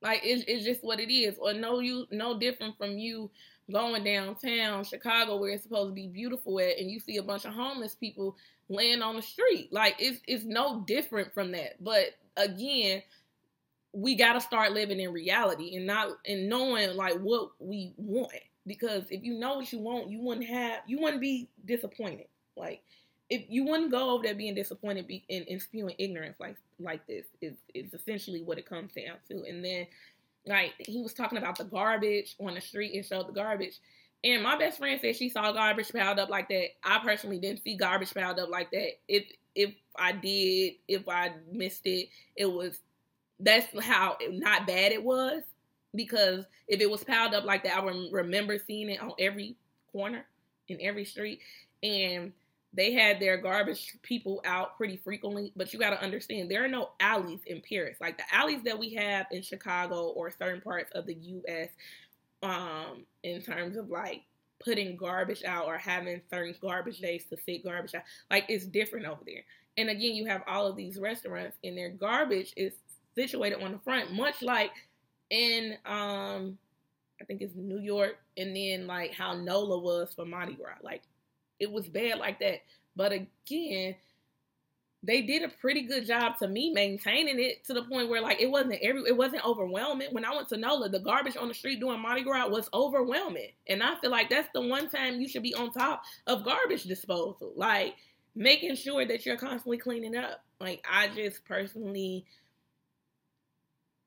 Like it's, it's just what it is. Or no you no different from you going downtown Chicago where it's supposed to be beautiful at and you see a bunch of homeless people laying on the street. Like it's it's no different from that. But again, we gotta start living in reality and not and knowing like what we want. Because if you know what you want, you wouldn't have you wouldn't be disappointed. Like if you wouldn't go over there being disappointed be, and, and spewing ignorance like like this is is essentially what it comes down to. And then like he was talking about the garbage on the street and showed the garbage. And my best friend said she saw garbage piled up like that. I personally didn't see garbage piled up like that. If if I did, if I missed it, it was that's how not bad it was. Because if it was piled up like that, I would remember seeing it on every corner in every street. And they had their garbage people out pretty frequently, but you got to understand there are no alleys in Paris. Like the alleys that we have in Chicago or certain parts of the US um in terms of like putting garbage out or having certain garbage days to sit garbage out. Like it's different over there. And again, you have all of these restaurants and their garbage is situated on the front, much like in um I think it's New York and then like how NOLA was for Mardi Gras. Like it was bad like that. But again, they did a pretty good job to me maintaining it to the point where like it wasn't every it wasn't overwhelming. When I went to NOLA, the garbage on the street doing Mardi Gras was overwhelming. And I feel like that's the one time you should be on top of garbage disposal. Like making sure that you're constantly cleaning up. Like I just personally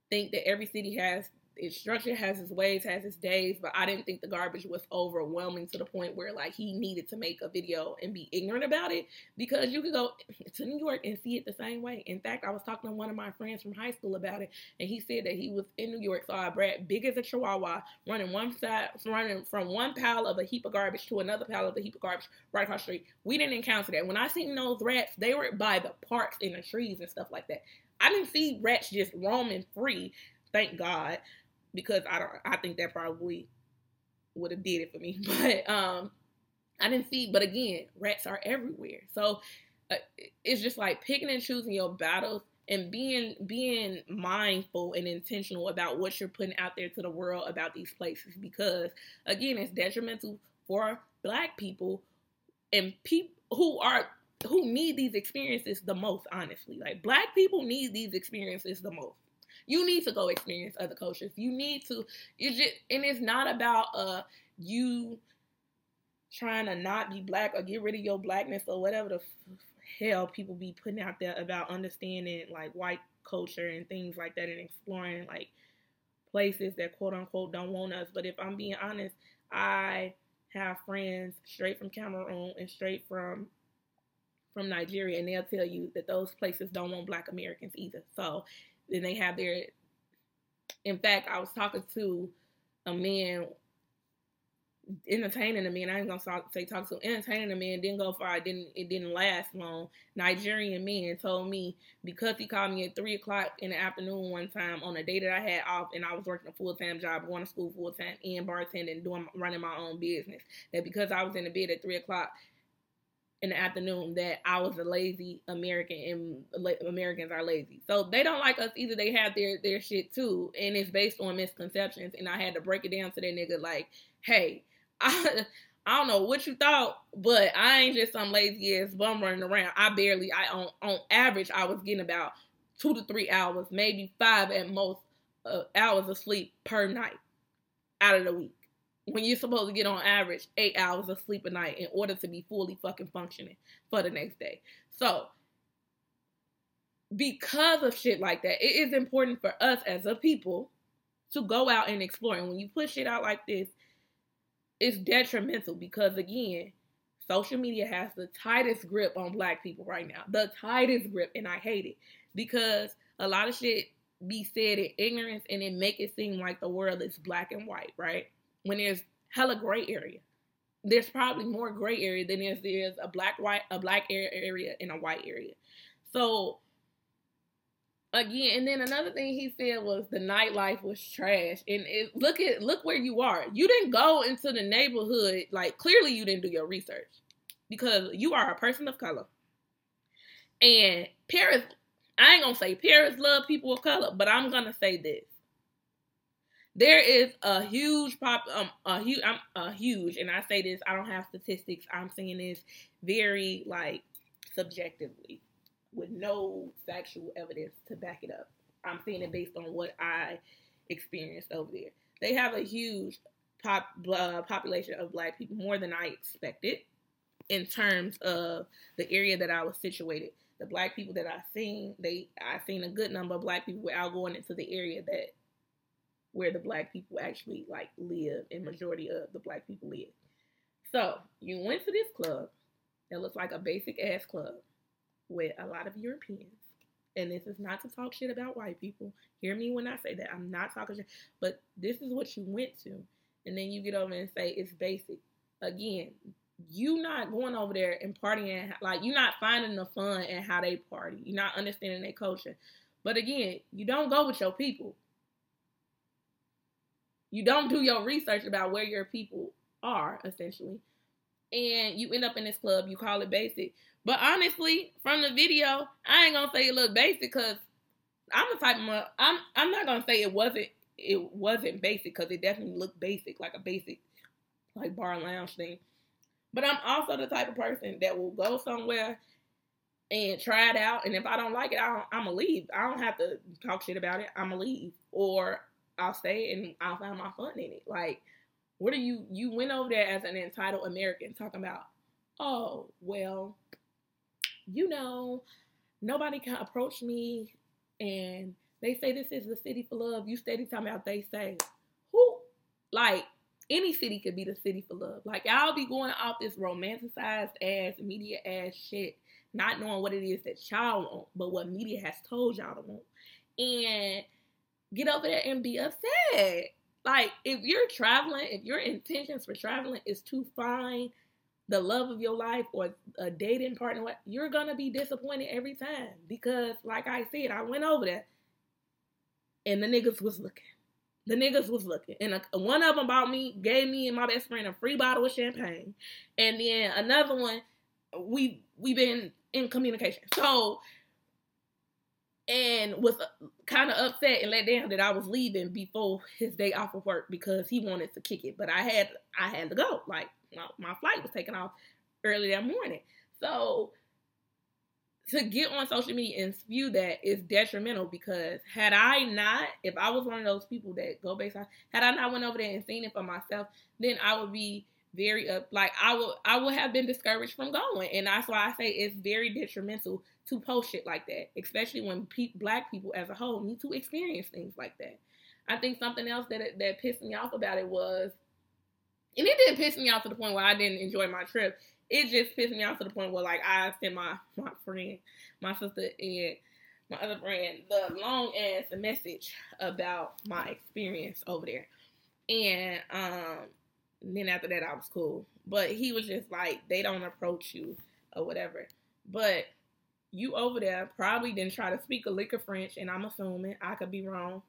think that every city has its structure, has its ways, has its days, but I didn't think the garbage was overwhelming to the point where like he needed to make a video and be ignorant about it because you could go to New York and see it the same way. In fact, I was talking to one of my friends from high school about it, and he said that he was in New York, saw a brat big as a chihuahua running one side, running from one pile of a heap of garbage to another pile of a heap of garbage right across the street. We didn't encounter that. When I seen those rats, they were by the parks and the trees and stuff like that. I didn't see rats just roaming free, thank God because I don't. I think that probably would have did it for me. But um, I didn't see. But again, rats are everywhere. So uh, it's just like picking and choosing your battles and being being mindful and intentional about what you're putting out there to the world about these places because again it's detrimental for black people and people who are who need these experiences the most honestly like black people need these experiences the most you need to go experience other cultures. You need to. You just and it's not about uh you trying to not be black or get rid of your blackness or whatever the hell people be putting out there about understanding like white culture and things like that and exploring like places that quote unquote don't want us. But if I'm being honest, I have friends straight from Cameroon and straight from from Nigeria, and they'll tell you that those places don't want Black Americans either. So then they have their. In fact, I was talking to a man entertaining the men. I ain't gonna talk, say talk to entertaining a man. Didn't go far. It didn't it didn't last long. Nigerian man told me because he called me at three o'clock in the afternoon one time on a day that I had off and I was working a full time job, going to school full time and bartending, doing running my own business. That because I was in the bed at three o'clock in the afternoon that I was a lazy American and Americans are lazy. So they don't like us either. They have their their shit too, and it's based on misconceptions. And I had to break it down to that nigga like, hey, I I don't know what you thought, but I ain't just some lazy ass bum running around. I barely I on on average I was getting about two to three hours, maybe five at most uh, hours of sleep per night out of the week when you're supposed to get on average eight hours of sleep a night in order to be fully fucking functioning for the next day. So, because of shit like that, it is important for us as a people to go out and explore. And when you push shit out like this, it's detrimental because again, social media has the tightest grip on black people right now. The tightest grip, and I hate it because a lot of shit be said in ignorance and it make it seem like the world is black and white, right? When there's hella gray area. There's probably more gray area than there's there's a black white a black area and a white area. So again, and then another thing he said was the nightlife was trash. And it, look at look where you are. You didn't go into the neighborhood like clearly you didn't do your research because you are a person of color. And Paris, I ain't gonna say Paris love people of color, but I'm gonna say this there is a huge pop um a huge I'm a huge and I say this I don't have statistics I'm saying this very like subjectively with no factual evidence to back it up. I'm saying it based on what I experienced over there. They have a huge pop uh, population of black people more than I expected in terms of the area that I was situated. The black people that I seen they I seen a good number of black people without going into the area that where the black people actually like live and mm. majority of the black people live. So you went to this club that looks like a basic ass club with a lot of Europeans. And this is not to talk shit about white people. Hear me when I say that. I'm not talking shit. But this is what you went to. And then you get over and say it's basic. Again, you not going over there and partying like you're not finding the fun and how they party. You're not understanding their culture. But again, you don't go with your people. You don't do your research about where your people are, essentially. And you end up in this club, you call it basic. But honestly, from the video, I ain't gonna say it looked basic because I'm the type of I'm I'm not gonna say it wasn't it wasn't basic because it definitely looked basic, like a basic like bar lounge thing. But I'm also the type of person that will go somewhere and try it out, and if I don't like it, I am gonna leave. I don't have to talk shit about it. I'm gonna leave, or I'll stay and I'll find my fun in it. Like, what are you? You went over there as an entitled American talking about, oh, well, you know, nobody can approach me and they say this is the city for love. You steady talking about they say. Who? Like, any city could be the city for love. Like, I'll be going off this romanticized ass, media ass shit, not knowing what it is that y'all want, but what media has told y'all to want. And get over there and be upset. Like if you're traveling, if your intentions for traveling is to find the love of your life or a dating partner, you're gonna be disappointed every time because, like I said, I went over there and the niggas was looking. The niggas was looking, and a, one of them bought me, gave me and my best friend a free bottle of champagne, and then another one, we we been in communication. So and was uh, kind of upset and let down that I was leaving before his day off of work because he wanted to kick it. But I had I had to go. Like my, my flight was taken off early that morning. So to get on social media and spew that is detrimental because had I not, if I was one of those people that go based on, had I not went over there and seen it for myself, then I would be very up. Like I would, I would have been discouraged from going, and that's why I say it's very detrimental to post shit like that, especially when pe- black people as a whole need to experience things like that. I think something else that that pissed me off about it was, and it didn't piss me off to the point where I didn't enjoy my trip. It just pissed me off to the point where like I sent my my friend, my sister, and my other friend the long ass message about my experience over there, and um And then after that, I was cool. But he was just like, they don't approach you or whatever. But you over there probably didn't try to speak a lick of French, and I'm assuming I could be wrong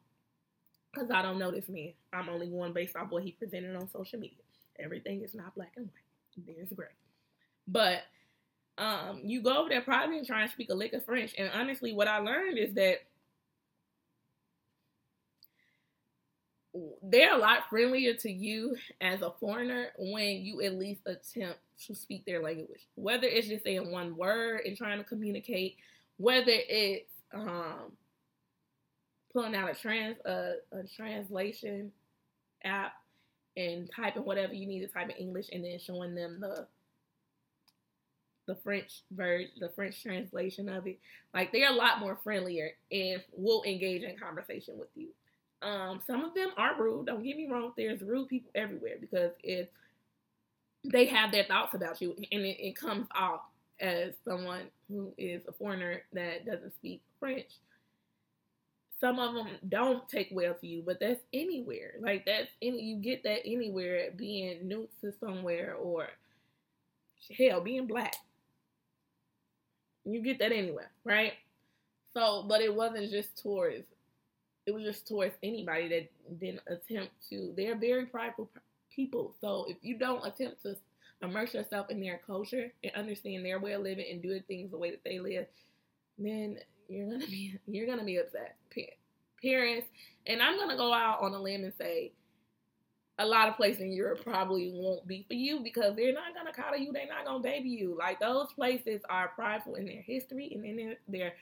because I don't know this man. I'm only going based off what he presented on social media. Everything is not black and white. There's gray. But um, you go over there probably and try and speak a lick of French. And honestly, what I learned is that they're a lot friendlier to you as a foreigner when you at least attempt to speak their language. Whether it's just saying one word and trying to communicate, whether it's um, pulling out a trans a, translation app and typing whatever you need to type in English and then showing them the the French version, the French translation of it. Like they're a lot more friendlier and will engage in conversation with you. Um, some of them are rude. Don't get me wrong. There's rude people everywhere because if they have their thoughts about you, and it, it comes off as someone who is a foreigner that doesn't speak French. Some of them don't take well to you, but that's anywhere. Like that's any you get that anywhere. Being new to somewhere or hell, being black, you get that anywhere, right? So, but it wasn't just towards it was just towards anybody that didn't attempt to. They're very prideful people. So if you don't attempt to immerse yourself in their culture and understand their way of living and doing things the way that they live, then you're gonna be you're gonna be upset. Parents, and I'm gonna go out on a limb and say a lot of places in Europe probably won't be for you because they're not gonna coddle you, they're not gonna baby you. Like those places are prideful in their history and in their they're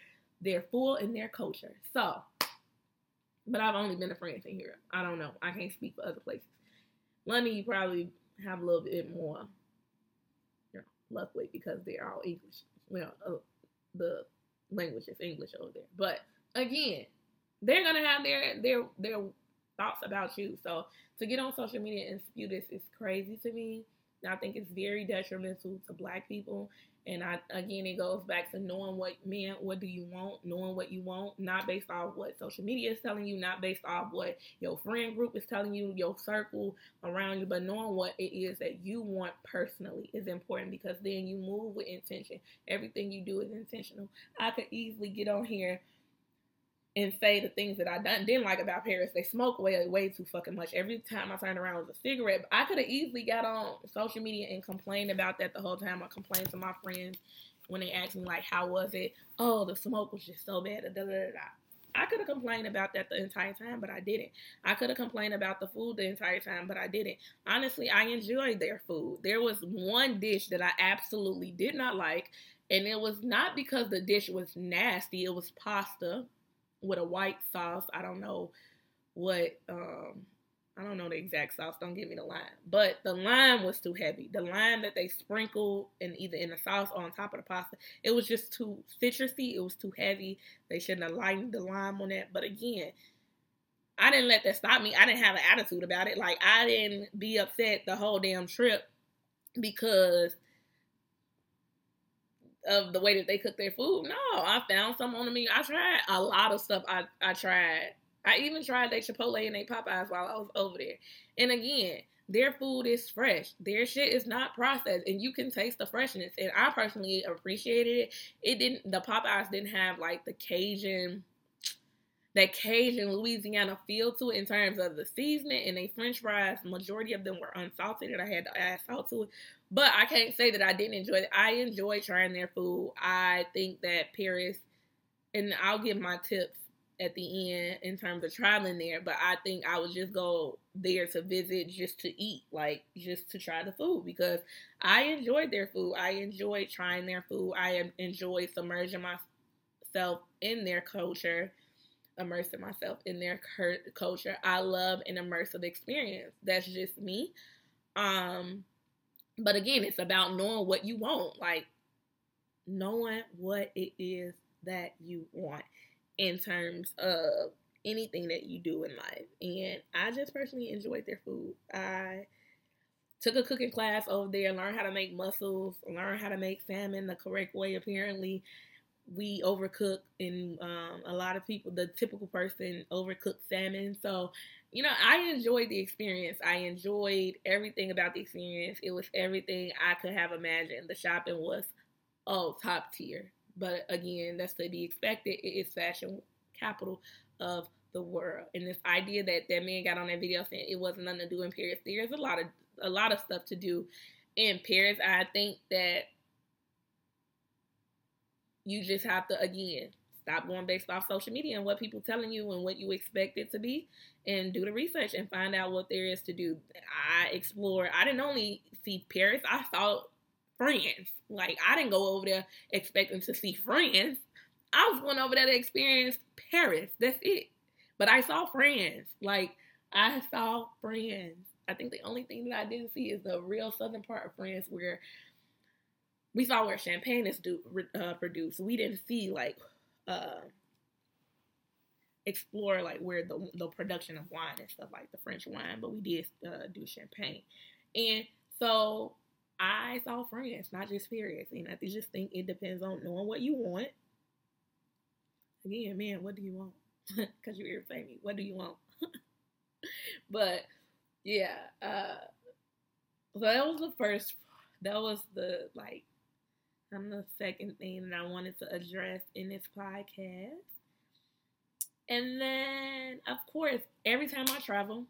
they're full in their culture. So but I've only been to France and Europe. I don't know. I can't speak for other places. London, you probably have a little bit more you know, luck with because they're all English. Well, uh, the language is English over there. But again, they're gonna have their their their thoughts about you. So to get on social media and spew this is crazy to me. I think it's very detrimental to black people and I again, it goes back to knowing what man, what do you want, knowing what you want, not based off what social media is telling you, not based off what your friend group is telling you, your circle around you, but knowing what it is that you want personally is important because then you move with intention. Everything you do is intentional. I could easily get on here and say the things that I done, didn't like about Paris. They smoke way way too fucking much. Every time I turned around was a cigarette. But I could have easily got on social media and complained about that the whole time. I complained to my friends when they asked me like, "How was it?" Oh, the smoke was just so bad. Da, da, da. I could have complained about that the entire time, but I didn't. I could have complained about the food the entire time, but I didn't. Honestly, I enjoyed their food. There was one dish that I absolutely did not like, and it was not because the dish was nasty. It was pasta with a white sauce. I don't know what um I don't know the exact sauce. Don't give me the lime. But the lime was too heavy. The lime that they sprinkled in either in the sauce or on top of the pasta, it was just too citrusy. It was too heavy. They shouldn't have lightened the lime on that. But again, I didn't let that stop me. I didn't have an attitude about it. Like I didn't be upset the whole damn trip because of the way that they cook their food. No, I found some on the menu. I tried a lot of stuff. I I tried. I even tried their Chipotle and their Popeyes while I was over there. And again, their food is fresh. Their shit is not processed, and you can taste the freshness. And I personally appreciated it. It didn't. The Popeyes didn't have like the Cajun that Cajun Louisiana feel to it in terms of the seasoning and they French fries. Majority of them were unsalted, and I had to add salt to it. But I can't say that I didn't enjoy it. I enjoyed trying their food. I think that Paris, and I'll give my tips at the end in terms of traveling there. But I think I would just go there to visit, just to eat, like just to try the food because I enjoyed their food. I enjoyed trying their food. I enjoyed submerging myself in their culture immersing myself in their culture. I love an immersive experience. That's just me. Um, but again, it's about knowing what you want, like knowing what it is that you want in terms of anything that you do in life. And I just personally enjoyed their food. I took a cooking class over there, learned how to make mussels, learned how to make salmon the correct way apparently we overcook and um, a lot of people the typical person overcook salmon so you know, I enjoyed the experience. I enjoyed everything about the experience. It was everything I could have imagined. The shopping was oh top tier. But again, that's to be expected. It is fashion capital of the world. And this idea that that man got on that video saying it wasn't nothing to do in Paris. There's a lot of a lot of stuff to do in Paris. I think that you just have to again stop going based off social media and what people telling you and what you expect it to be and do the research and find out what there is to do. I explore I didn't only see Paris, I saw France. Like I didn't go over there expecting to see France. I was going over there to experience Paris. That's it. But I saw France. Like I saw France. I think the only thing that I didn't see is the real southern part of France where we saw where champagne is do, uh, produced. We didn't see like uh, explore like where the the production of wine and stuff like the French wine, but we did uh, do champagne, and so I saw France, not just Paris, and I just think it depends on knowing what you want. Again, man, what do you want? Because you irritate me. What do you want? but yeah, uh, so that was the first. That was the like I'm the second thing that I wanted to address in this podcast. And then, of course, every time I travel,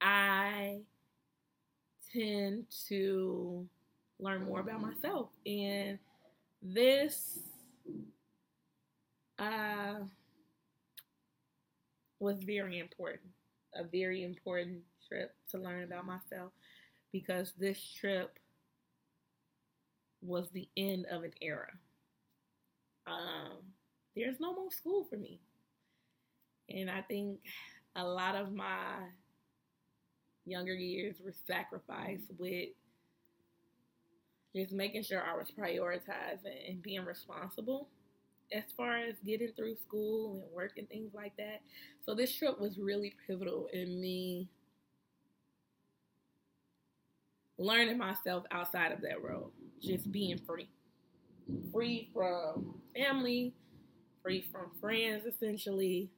I tend to learn more about myself. And this uh, was very important. A very important trip to learn about myself because this trip was the end of an era. Um, there's no more school for me. And I think a lot of my younger years were sacrificed with just making sure I was prioritizing and being responsible as far as getting through school and work and things like that. So this trip was really pivotal in me learning myself outside of that role, just being free. Free from family, free from friends, essentially,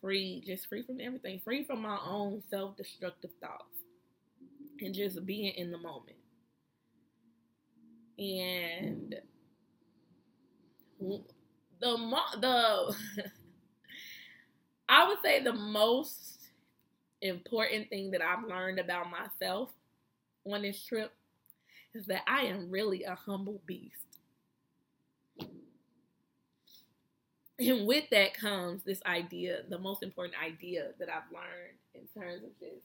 free, just free from everything, free from my own self destructive thoughts, and just being in the moment. And the mo- the I would say the most important thing that I've learned about myself on this trip is that I am really a humble beast. And with that comes this idea, the most important idea that I've learned in terms of just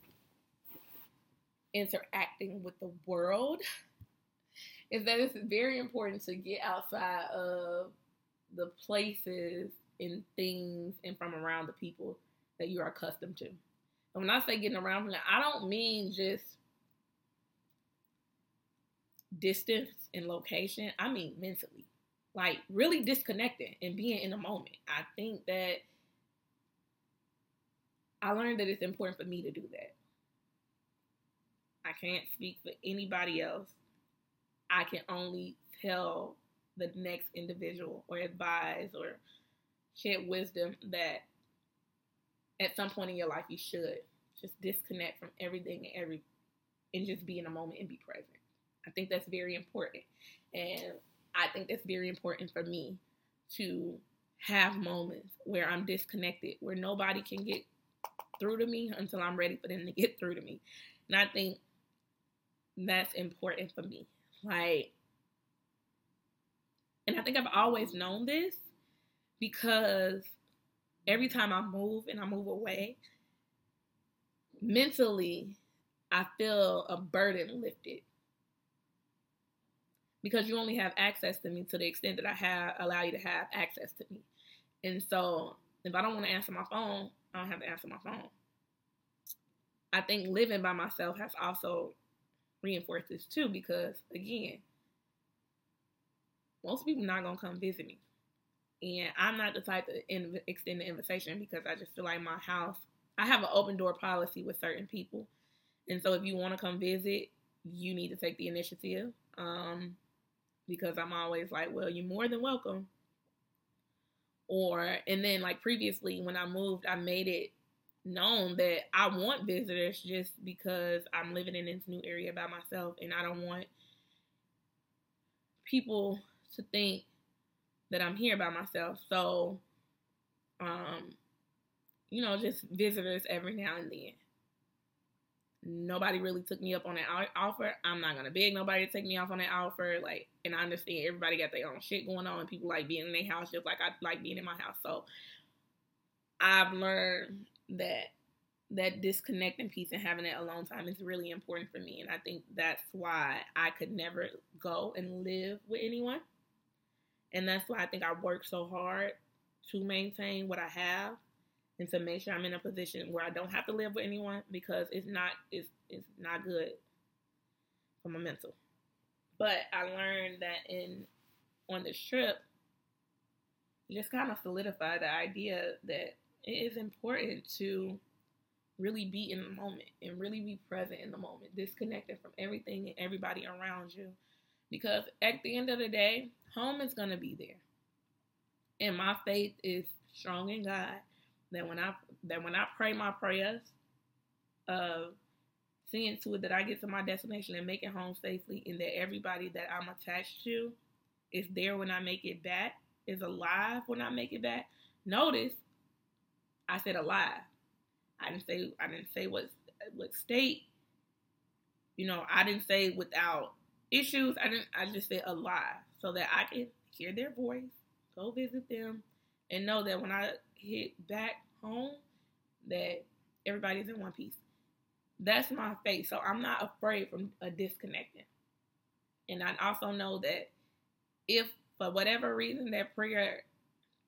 interacting with the world is that it's very important to get outside of the places and things and from around the people that you're accustomed to. And when I say getting around, from that, I don't mean just distance and location, I mean mentally. Like really disconnecting and being in the moment. I think that I learned that it's important for me to do that. I can't speak for anybody else. I can only tell the next individual or advise or share wisdom that at some point in your life you should just disconnect from everything and every and just be in a moment and be present. I think that's very important. And I think that's very important for me to have moments where I'm disconnected, where nobody can get through to me until I'm ready for them to get through to me. And I think that's important for me. Like, and I think I've always known this because every time I move and I move away, mentally, I feel a burden lifted because you only have access to me to the extent that I have allow you to have access to me. And so if I don't want to answer my phone, I don't have to answer my phone. I think living by myself has also reinforced this too because again, most people are not gonna come visit me, and I'm not the type to in- extend the invitation because I just feel like my house. I have an open door policy with certain people, and so if you want to come visit, you need to take the initiative. Um, because I'm always like, well, you're more than welcome. Or, and then like previously when I moved, I made it known that I want visitors just because I'm living in this new area by myself and I don't want people to think that I'm here by myself. So, um, you know, just visitors every now and then. Nobody really took me up on that offer. I'm not gonna beg nobody to take me off on that offer. Like, and I understand everybody got their own shit going on, and people like being in their house just like I like being in my house. So, I've learned that that disconnecting piece and having that alone time is really important for me. And I think that's why I could never go and live with anyone. And that's why I think I work so hard to maintain what I have and to make sure I'm in a position where I don't have to live with anyone because it's not it's it's not good for my mental. But I learned that in on this trip, just kind of solidified the idea that it is important to really be in the moment and really be present in the moment, disconnected from everything and everybody around you. Because at the end of the day, home is going to be there. And my faith is strong in God that when I that when I pray my prayers of seeing to it that I get to my destination and make it home safely and that everybody that I'm attached to is there when I make it back, is alive when I make it back. Notice I said alive. I didn't say I didn't say what what state. You know, I didn't say without issues. I didn't. I just said alive, so that I can hear their voice, go visit them, and know that when I hit back home, that everybody's in one piece. That's my faith. So I'm not afraid from a disconnecting. And I also know that if for whatever reason that prayer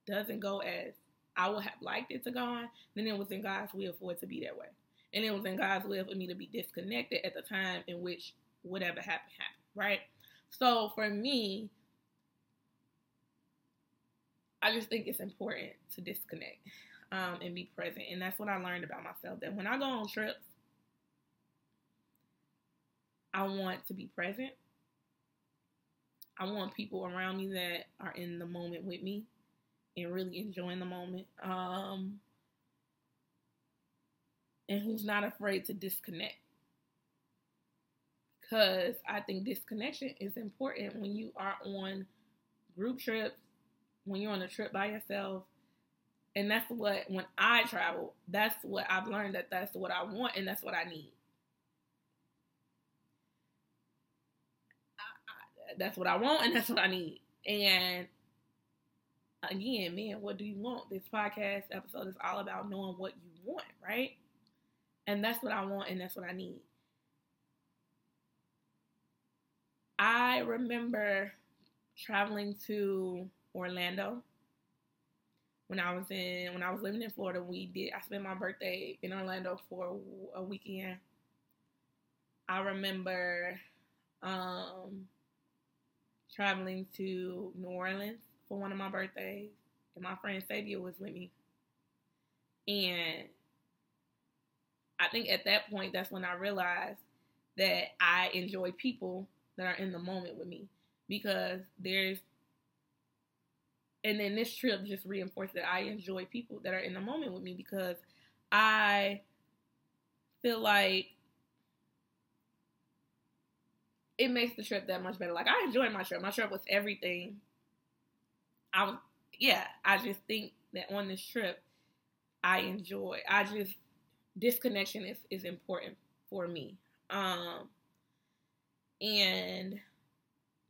doesn't go as I would have liked it to go on, then it was in God's will for it to be that way. And it was in God's will for me to be disconnected at the time in which whatever happened happened, right? So for me, I just think it's important to disconnect um, and be present. And that's what I learned about myself that when I go on trips, I want to be present. I want people around me that are in the moment with me and really enjoying the moment. Um, and who's not afraid to disconnect. Because I think disconnection is important when you are on group trips, when you're on a trip by yourself. And that's what, when I travel, that's what I've learned that that's what I want and that's what I need. I, I, that's what I want and that's what I need. And again, man, what do you want? This podcast episode is all about knowing what you want, right? And that's what I want and that's what I need. I remember traveling to Orlando when I was in when I was living in Florida. We did I spent my birthday in Orlando for a weekend. I remember um, traveling to New Orleans for one of my birthdays, and my friend Sabia was with me. And I think at that point, that's when I realized that I enjoy people that are in the moment with me because there's, and then this trip just reinforced that I enjoy people that are in the moment with me because I feel like it makes the trip that much better. Like I enjoyed my trip. My trip was everything I was, yeah, I just think that on this trip, I enjoy. I just disconnection is is important for me. Um, and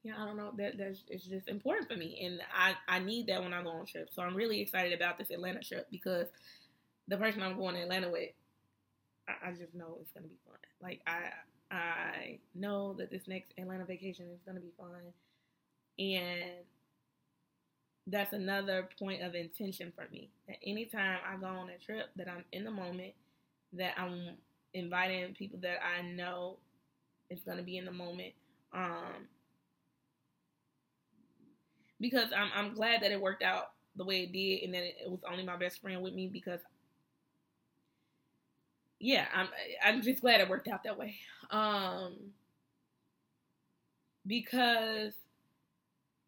yeah, I don't know that that's it's just important for me, and I I need that when I go on trips. So I'm really excited about this Atlanta trip because the person I'm going to Atlanta with, I, I just know it's gonna be fun. Like I I know that this next Atlanta vacation is gonna be fun, and that's another point of intention for me. That anytime I go on a trip, that I'm in the moment, that I'm inviting people that I know is to be in the moment. Um, because I'm I'm glad that it worked out the way it did, and that it, was only my best friend with me. Because yeah, I'm I'm just glad it worked out that way. Um, because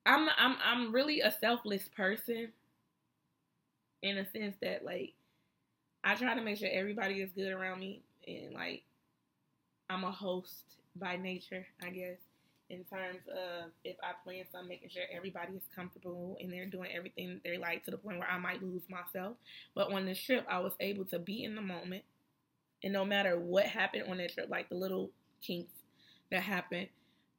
I'm I'm I'm really a selfless person in a sense that like I try to make sure everybody is good around me, and like I'm a host by nature, I guess. In terms of if I plan something, making sure everybody is comfortable and they're doing everything they like to the point where I might lose myself. But on this trip, I was able to be in the moment, and no matter what happened on that trip, like the little kinks that happened,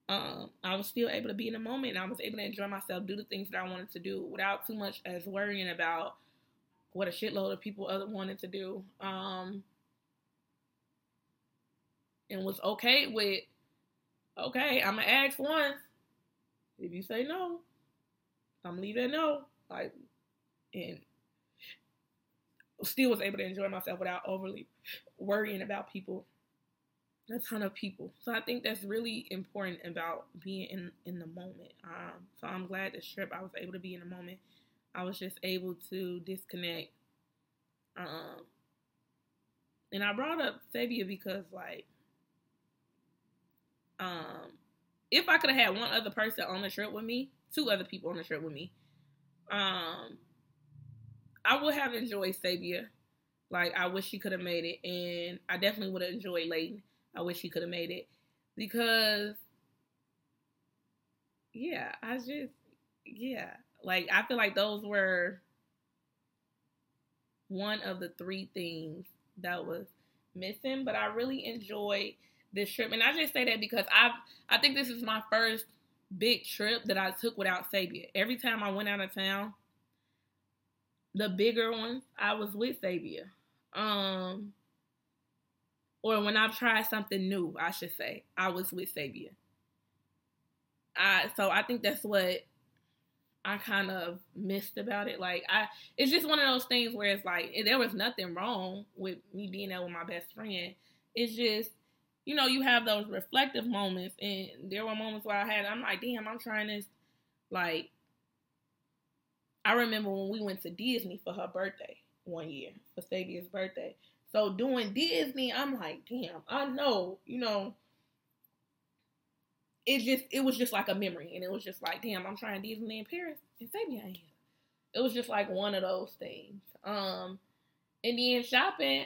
um, I was still able to be in the moment and I was able to enjoy myself, do the things that I wanted to do without too much as worrying about what a shitload of people other wanted to do. Um, and was okay with, okay, I'm gonna ask once. If you say no, I'm it no. Like, and still was able to enjoy myself without overly worrying about people a ton of people. So I think that's really important about being in in the moment. Um, so I'm glad this trip I was able to be in the moment. I was just able to disconnect. Um, and I brought up Sabia because like, um, if I could have had one other person on the trip with me, two other people on the trip with me, um, I would have enjoyed Sabia. Like I wish she could have made it, and I definitely would have enjoyed Layton I wish he could have made it because, yeah, I just, yeah, like I feel like those were one of the three things that was missing. But I really enjoyed this trip, and I just say that because I I think this is my first big trip that I took without Sabia. Every time I went out of town, the bigger ones, I was with Sabia. Um, or when I've tried something new, I should say, I was with Sabia. I so I think that's what I kind of missed about it. Like I, it's just one of those things where it's like there was nothing wrong with me being there with my best friend. It's just you know you have those reflective moments, and there were moments where I had I'm like, damn, I'm trying this. Like I remember when we went to Disney for her birthday one year for Sabia's birthday. So doing Disney, I'm like, damn, I know, you know. It just it was just like a memory, and it was just like, damn, I'm trying Disney in Paris, and Fabian here. It was just like one of those things. Um, and then shopping,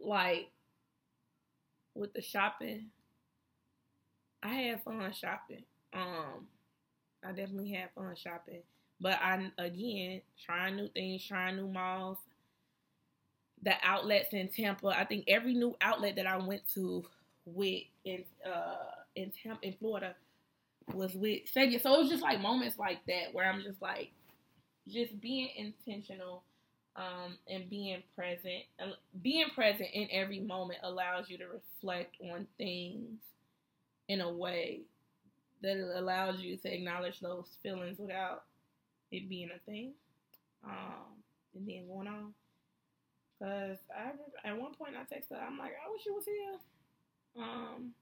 like with the shopping, I had fun shopping. Um, I definitely had fun shopping. But I again trying new things, trying new malls, the outlets in Tampa. I think every new outlet that I went to with in uh in Tampa in Florida was with Sabia. So it was just like moments like that where I'm just like just being intentional um and being present. Being present in every moment allows you to reflect on things in a way that allows you to acknowledge those feelings without it being a thing. Um and then going on. Cause I at one point I texted I'm like, I wish you was here. Um,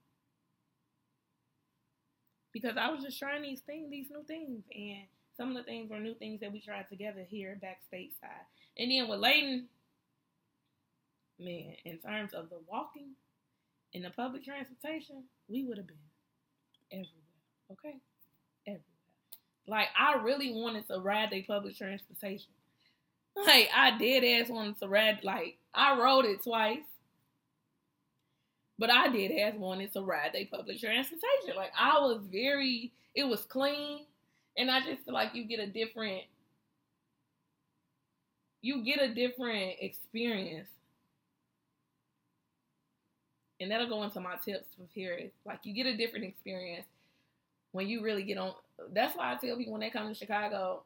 because I was just trying these things, these new things, and some of the things were new things that we tried together here back stateside. And then with Layton, man, in terms of the walking and the public transportation, we would have been everywhere. Okay, everywhere. Like I really wanted to ride the public transportation. Like I did ask wanted to ride like I rode it twice. But I did ask wanted to ride a public transportation. Like I was very it was clean. And I just feel like you get a different you get a different experience. And that'll go into my tips for here. Like you get a different experience when you really get on that's why I tell people when they come to Chicago,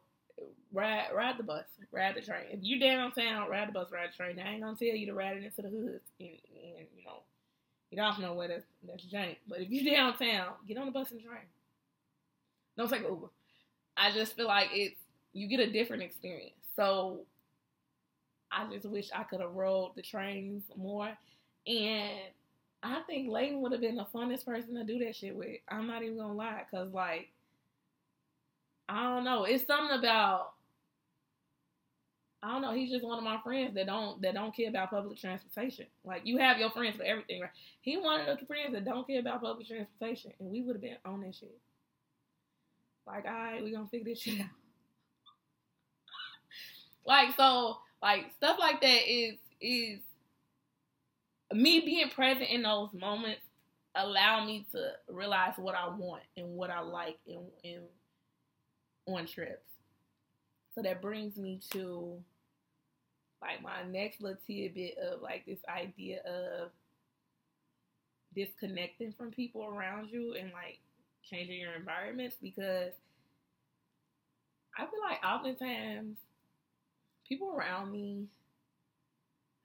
ride ride the bus, ride the train. If you downtown, ride the bus, ride the train. I ain't gonna tell you to ride it into the hood, and, and you know, you don't know where that's that's jank. But if you downtown, get on the bus and train. Don't take Uber. I just feel like it's you get a different experience. So I just wish I could have rode the trains more. And I think Layton would have been the funnest person to do that shit with. I'm not even gonna lie, cause like I don't know. It's something about I don't know. He's just one of my friends that don't that don't care about public transportation. Like you have your friends for everything, right? He one of the friends that don't care about public transportation, and we would have been on that shit. Like, all right, we gonna figure this shit out. like so, like stuff like that is is me being present in those moments allow me to realize what I want and what I like in, in on trips. So that brings me to like my next little tidbit of like this idea of disconnecting from people around you and like changing your environments because I feel like oftentimes people around me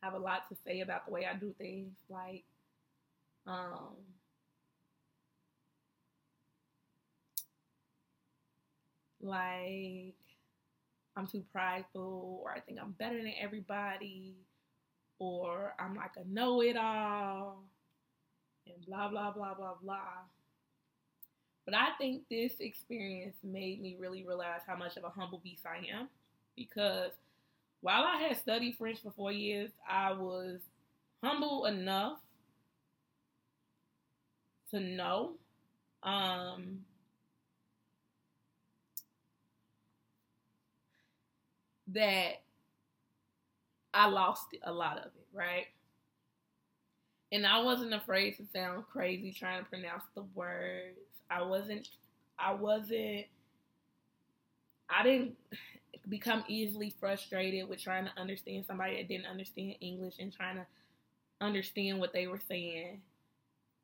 have a lot to say about the way I do things. Like, um, like I'm too prideful, or I think I'm better than everybody, or I'm like a know it all, and blah, blah, blah, blah, blah. But I think this experience made me really realize how much of a humble beast I am because while I had studied French for four years, I was humble enough to know um, that I lost a lot of it, right? And I wasn't afraid to sound crazy trying to pronounce the words. I wasn't, I wasn't, I didn't become easily frustrated with trying to understand somebody that didn't understand English and trying to understand what they were saying.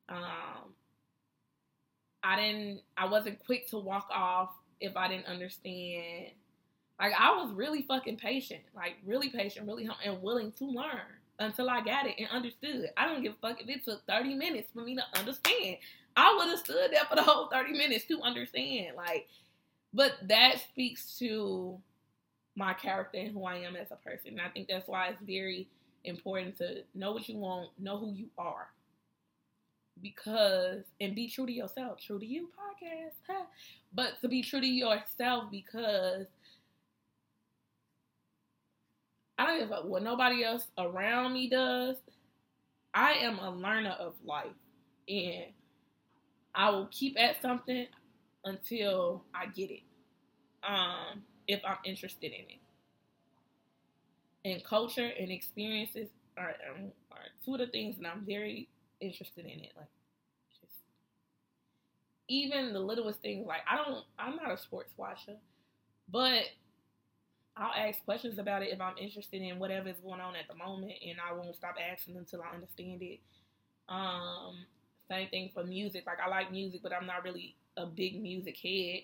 Um, I didn't, I wasn't quick to walk off if I didn't understand like I was really fucking patient, like really patient, really hum- and willing to learn until I got it and understood. I don't give a fuck if it took 30 minutes for me to understand. I would have stood there for the whole 30 minutes to understand. Like, but that speaks to my character and who I am as a person. And I think that's why it's very important to know what you want, know who you are. Because and be true to yourself. True to you podcast. Huh? But to be true to yourself because I don't give a what nobody else around me does. I am a learner of life, and I will keep at something until I get it. Um, if I'm interested in it. And culture and experiences are, um, are two of the things that I'm very interested in it. Like, just even the littlest things. Like, I don't, I'm not a sports watcher, but I'll ask questions about it if I'm interested in whatever is going on at the moment, and I won't stop asking until I understand it. Um, same thing for music. Like I like music, but I'm not really a big music head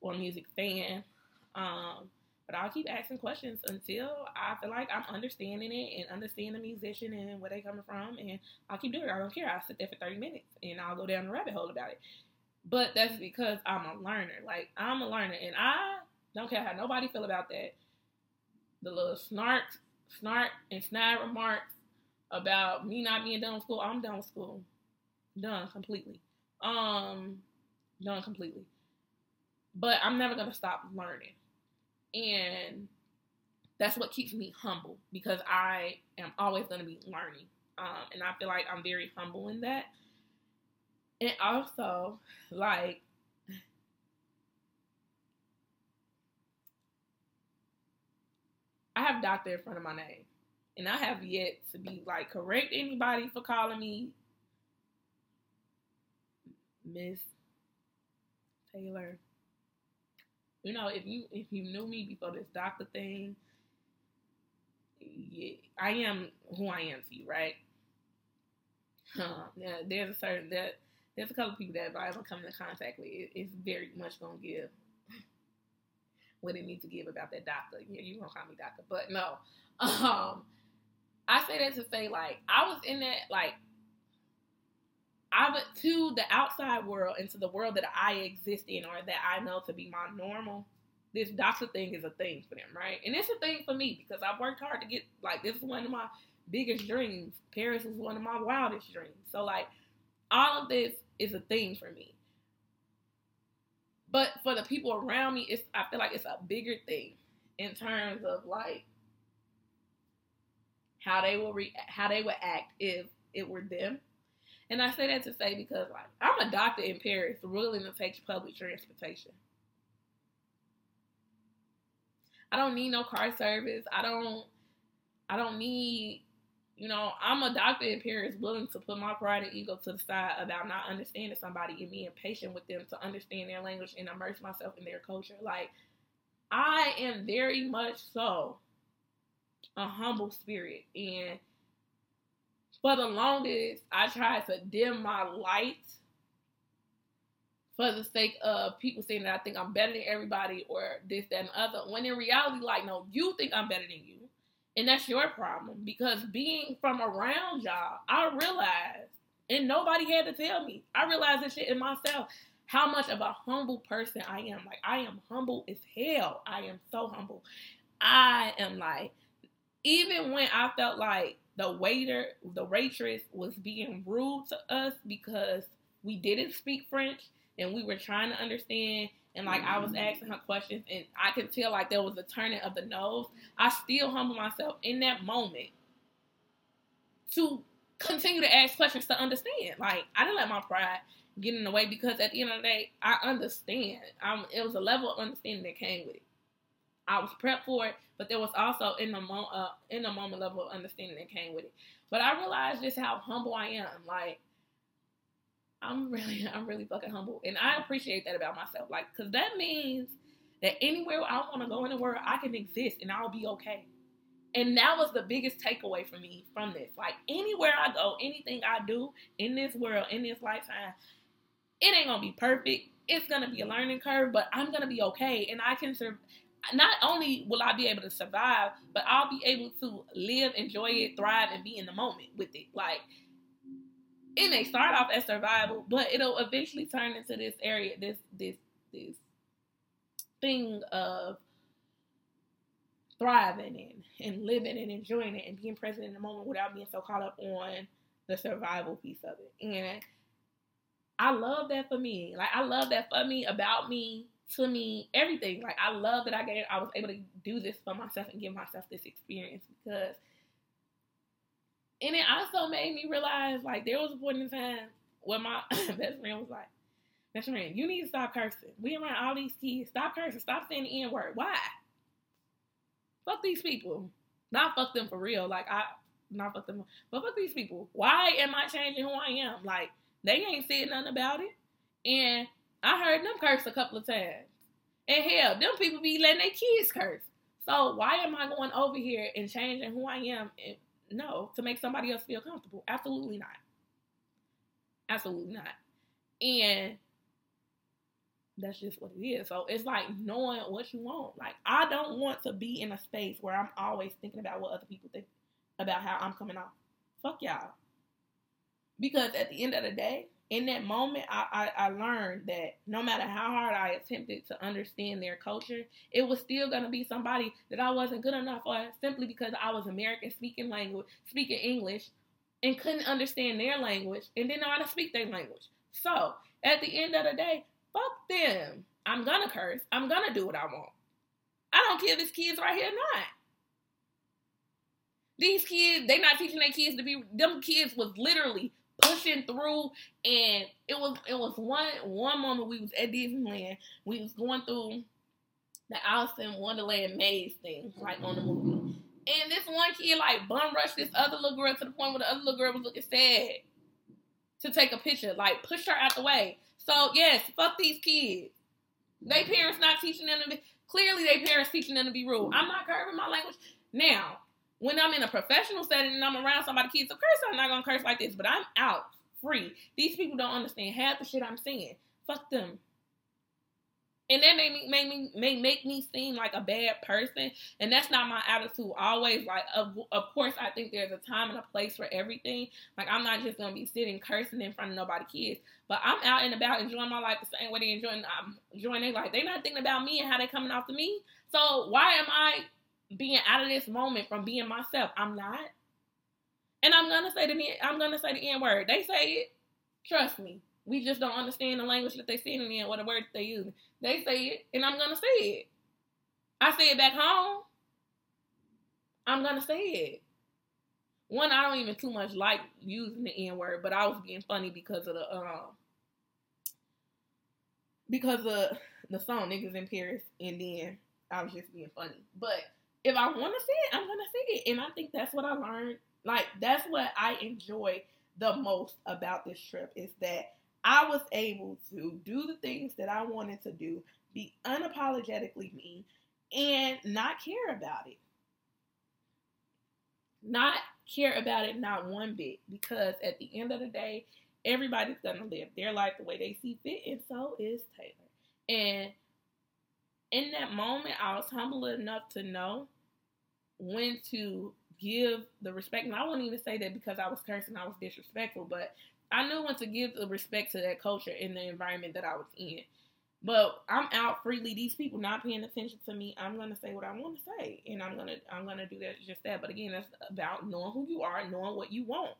or music fan. Um, but I'll keep asking questions until I feel like I'm understanding it and understand the musician and where they coming from, and I'll keep doing it. I don't care. I'll sit there for 30 minutes and I'll go down the rabbit hole about it. But that's because I'm a learner. Like I'm a learner, and I don't care how nobody feel about that. The little snark, snark, and snide remarks about me not being done with school. I'm done with school. Done completely. Um, done completely. But I'm never gonna stop learning. And that's what keeps me humble because I am always gonna be learning. Um, and I feel like I'm very humble in that. And also, like, I have doctor in front of my name. And I have yet to be like correct anybody for calling me Miss Taylor. You know, if you if you knew me before this doctor thing, yeah, I am who I am to you, right? Huh. Yeah, there's a certain that there's a couple people that if I ever come into contact with, it, it's very much gonna give what it needs to give about that doctor. Yeah, you gonna call me doctor, but no. Um, I say that to say like I was in that like I to the outside world into the world that I exist in or that I know to be my normal. This doctor thing is a thing for them, right? And it's a thing for me because I've worked hard to get like this is one of my biggest dreams. Paris was one of my wildest dreams. So like all of this is a thing for me. But for the people around me, it's I feel like it's a bigger thing in terms of like how they will re- how they would act if it were them. And I say that to say because like I'm a doctor in Paris, willing to take public transportation. I don't need no car service. I don't I don't need you know, I'm a doctor in Paris willing to put my pride and ego to the side about not understanding somebody and being patient with them to understand their language and immerse myself in their culture. Like, I am very much so a humble spirit. And for the longest, I tried to dim my light for the sake of people saying that I think I'm better than everybody or this, that, and other. When in reality, like, no, you think I'm better than you. And that's your problem because being from around y'all, I realized, and nobody had to tell me, I realized this shit in myself, how much of a humble person I am. Like, I am humble as hell. I am so humble. I am like, even when I felt like the waiter, the waitress was being rude to us because we didn't speak French and we were trying to understand and like I was asking her questions and I could tell like there was a turning of the nose. I still humble myself in that moment to continue to ask questions to understand. Like I didn't let my pride get in the way because at the end of the day, I understand. Um, it was a level of understanding that came with it. I was prepped for it, but there was also in the mo- uh, in the moment level of understanding that came with it. But I realized just how humble I am. Like I'm really, I'm really fucking humble, and I appreciate that about myself. Like, cause that means that anywhere I want to go in the world, I can exist and I'll be okay. And that was the biggest takeaway for me from this. Like, anywhere I go, anything I do in this world, in this lifetime, it ain't gonna be perfect. It's gonna be a learning curve, but I'm gonna be okay, and I can survive. Not only will I be able to survive, but I'll be able to live, enjoy it, thrive, and be in the moment with it. Like it may start off as survival, but it'll eventually turn into this area, this this this thing of thriving and, and living and enjoying it and being present in the moment without being so caught up on the survival piece of it. And I love that for me. Like I love that for me, about me, to me, everything. Like I love that I get I was able to do this for myself and give myself this experience because and it also made me realize like there was a point in time where my best friend was like, Best friend, you need to stop cursing. We around all these kids. Stop cursing. Stop saying the N word. Why? Fuck these people. Not fuck them for real. Like I not fuck them, but fuck these people. Why am I changing who I am? Like they ain't said nothing about it. And I heard them curse a couple of times. And hell, them people be letting their kids curse. So why am I going over here and changing who I am and no, to make somebody else feel comfortable. Absolutely not. Absolutely not. And that's just what it is. So it's like knowing what you want. Like I don't want to be in a space where I'm always thinking about what other people think about how I'm coming off. Fuck y'all. Because at the end of the day, in that moment, I, I, I, learned that no matter how hard I attempted to understand their culture, it was still going to be somebody that I wasn't good enough for simply because I was American speaking language, speaking English, and couldn't understand their language and didn't know how to speak their language. So at the end of the day, fuck them. I'm going to curse. I'm going to do what I want. I don't care if it's kids right here not. These kids, they not teaching their kids to be, them kids was literally pushing through and it was it was one one moment we was at Disneyland. We was going through the Alice in Wonderland maze thing, like on the movie. And this one kid like bum rushed this other little girl to the point where the other little girl was looking sad to take a picture, like pushed her out the way. So yes, fuck these kids. They parents not teaching them to be clearly they parents teaching them to be rude. I'm not curving my language. Now, when I'm in a professional setting and I'm around somebody kids, of course I'm not gonna curse like this, but I'm out free. These people don't understand half the shit I'm saying. Fuck them. And that made me made me may make me seem like a bad person, and that's not my attitude. Always like, of, of course, I think there's a time and a place for everything. Like I'm not just gonna be sitting cursing in front of nobody kids, but I'm out and about enjoying my life the same way they enjoying um, enjoying their life. They're not thinking about me and how they coming off to me. So why am I being out of this moment from being myself. I'm not. And I'm gonna say the I'm gonna say the N word. They say it. Trust me. We just don't understand the language that they say in the or the words they use. They say it, and I'm gonna say it. I say it back home. I'm gonna say it. One, I don't even too much like using the N word, but I was being funny because of the um because of the song niggas in Paris, and then I was just being funny. But if I want to see it, I'm gonna see it, and I think that's what I learned Like that's what I enjoy the most about this trip is that I was able to do the things that I wanted to do, be unapologetically me, and not care about it. Not care about it not one bit because at the end of the day, everybody's gonna live their life the way they see fit, and so is Taylor. And in that moment, I was humble enough to know when to give the respect. And I wouldn't even say that because I was cursing, I was disrespectful, but I knew when to give the respect to that culture in the environment that I was in. But I'm out freely. These people not paying attention to me. I'm gonna say what I want to say, and I'm gonna I'm gonna do that just that. But again, that's about knowing who you are, knowing what you want.